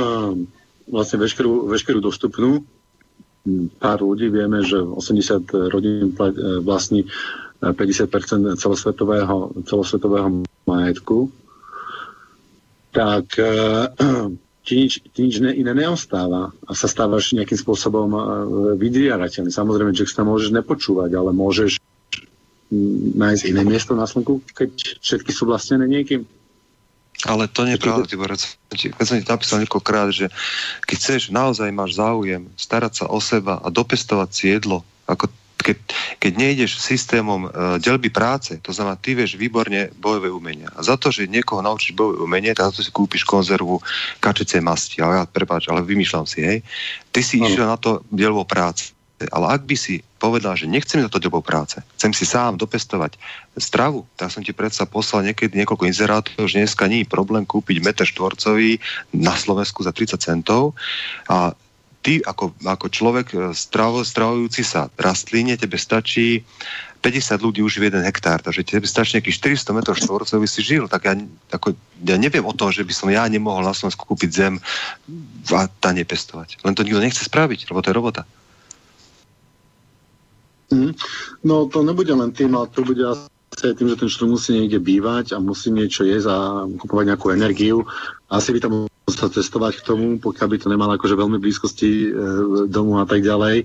vlastne veškerú, veškerú dostupnú, pár ľudí vieme, že 80 rodín vlastní 50% celosvetového, celosvetového majetku, tak ti nič, ti nič iné neostáva a sa stávaš nejakým spôsobom vydriarateľný. Samozrejme, že sa môžeš nepočúvať, ale môžeš nájsť iné miesto na slnku, keď všetky sú vlastnené niekým. Ale to nie je pravda, Tibor. Keď som ti napísal niekoľkokrát, že keď chceš, naozaj máš záujem starať sa o seba a dopestovať si jedlo, ako keď, keď nejdeš systémom uh, delby práce, to znamená, ty vieš výborne bojové umenia. A za to, že niekoho naučíš bojové umenie, tak za to si kúpiš konzervu kačece masti. Ale ja, prepáč, ale vymýšľam si, hej. Ty si no. išiel na to dielbo práce. Ale ak by si povedal, že nechcem za to dobou práce, chcem si sám dopestovať stravu, tak som ti predsa poslal niekedy niekoľko inzerátov, že dneska nie je problém kúpiť meter štvorcový na Slovensku za 30 centov a ty ako, ako človek e, stravo, stravujúci sa rastlíne, tebe stačí 50 ľudí už v jeden hektár, takže tebe stačí nejakých 400 m štvorcový si žil, tak ja, ako, ja neviem o tom, že by som ja nemohol na Slovensku kúpiť zem a tá nepestovať. Len to nikto nechce spraviť, lebo to je robota. Mm. No to nebude len tým, ale to bude asi tým, že ten človek musí niekde bývať a musí niečo jesť a kupovať nejakú energiu. Asi by tam musel cestovať k tomu, pokiaľ by to nemal akože veľmi blízkosti e, domu a tak ďalej.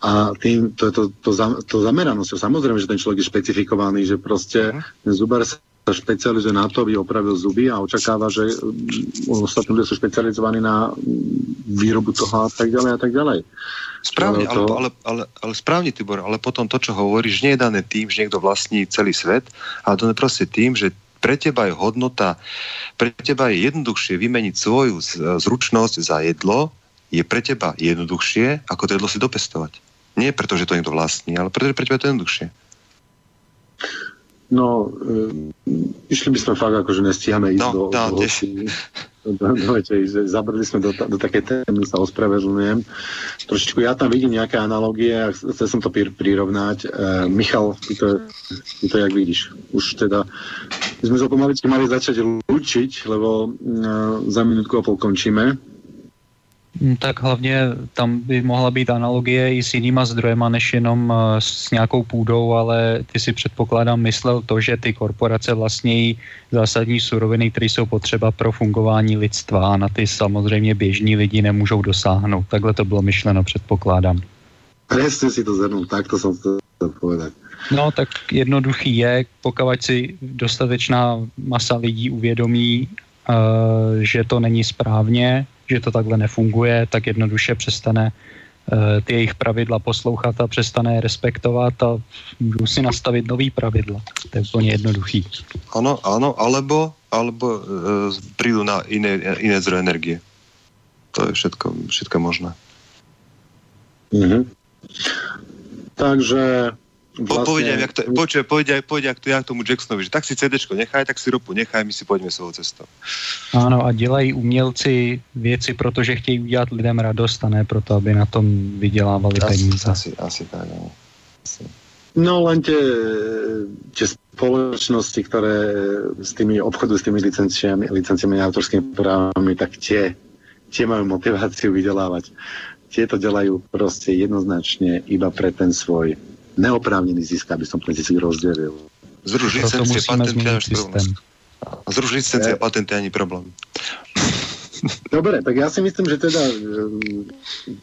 A tým, to, to, to, to, to zameranosťou, samozrejme, že ten človek je špecifikovaný, že proste uh-huh. ten zubar sa sa špecializuje na to, aby opravil zuby a očakáva, že mm, ostatní ľudia sú špecializovaní na mm, výrobu toho a tak ďalej a tak ďalej. Správne, to... ale, ale, ale, ale správne, Tibor, ale potom to, čo hovoríš, nie je dané tým, že niekto vlastní celý svet, ale to je proste tým, že pre teba je hodnota, pre teba je jednoduchšie vymeniť svoju zručnosť za jedlo, je pre teba jednoduchšie, ako to jedlo si dopestovať. Nie preto, že to niekto vlastní, ale preto, že pre teba je to jednoduchšie. No, e, išli by sme fakt, akože nestíhame ísť no, do, do, do, do, do, do Zabrali sme do, do také témy, sa ospravedlňujem. Trošičku ja tam vidím nejaké analogie a chcel som to prirovnať. E, Michal, ty to, ty to jak vidíš? Už teda, my sme sa pomaličky mali začať lúčiť, lebo e, za minútku a pol končíme. Hm, tak hlavně tam by mohla být analogie i s jinýma zdrojema, než jenom eh, s nějakou půdou, ale ty si předpokládám myslel to, že ty korporace vlastní zásadní suroviny, které jsou potřeba pro fungování lidstva a na ty samozřejmě běžní lidi nemůžou dosáhnout. Takhle to bylo myšleno, předpokládám. Presne si to zhrnul, takto som to povedať. No tak jednoduchý je, pokud si dostatečná masa lidí uvědomí, uh, že to není správně, že to takhle nefunguje, tak jednoduše přestane uh, ty jejich pravidla poslouchat a přestane je respektovat a můžou si nastavit nový pravidla. To je úplně jednoduchý. Ano, ano, alebo, alebo uh, prídu na iné, iné zdroje energie. To je všetko, všetko možné. Mm-hmm. Takže Vlastne... Povedia, jak to, počuj, povedia, povedia jak to ja tomu Jacksonovi, že tak si CD nechaj, tak si ropu nechaj, my si poďme svojou cestou. Áno, a dělají umělci věci, protože chtějí udělat lidem radost a ne proto, aby na tom vydělávali asi, peníze. Asi, asi tak, no. Asi. No len tie, tie spoločnosti, ktoré s tými obchodu s tými licenciami, licenciami a autorskými právami, tak tie, tie majú motiváciu vydelávať. Tie to delajú proste jednoznačne iba pre ten svoj neoprávnený zisk, aby som ten zisk rozdelil. Zrušiť licencie, patenty a problém. Zrušiť licencie patenty ani problém. Dobre, tak ja si myslím, že teda e,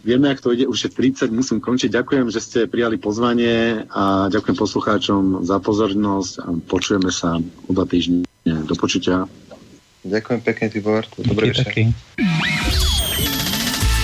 vieme, ak to ide, už je 30, musím končiť. Ďakujem, že ste prijali pozvanie a ďakujem poslucháčom za pozornosť a počujeme sa o dva týždne. Do počutia. Ďakujem pekne, Tibor. Dobrý večer.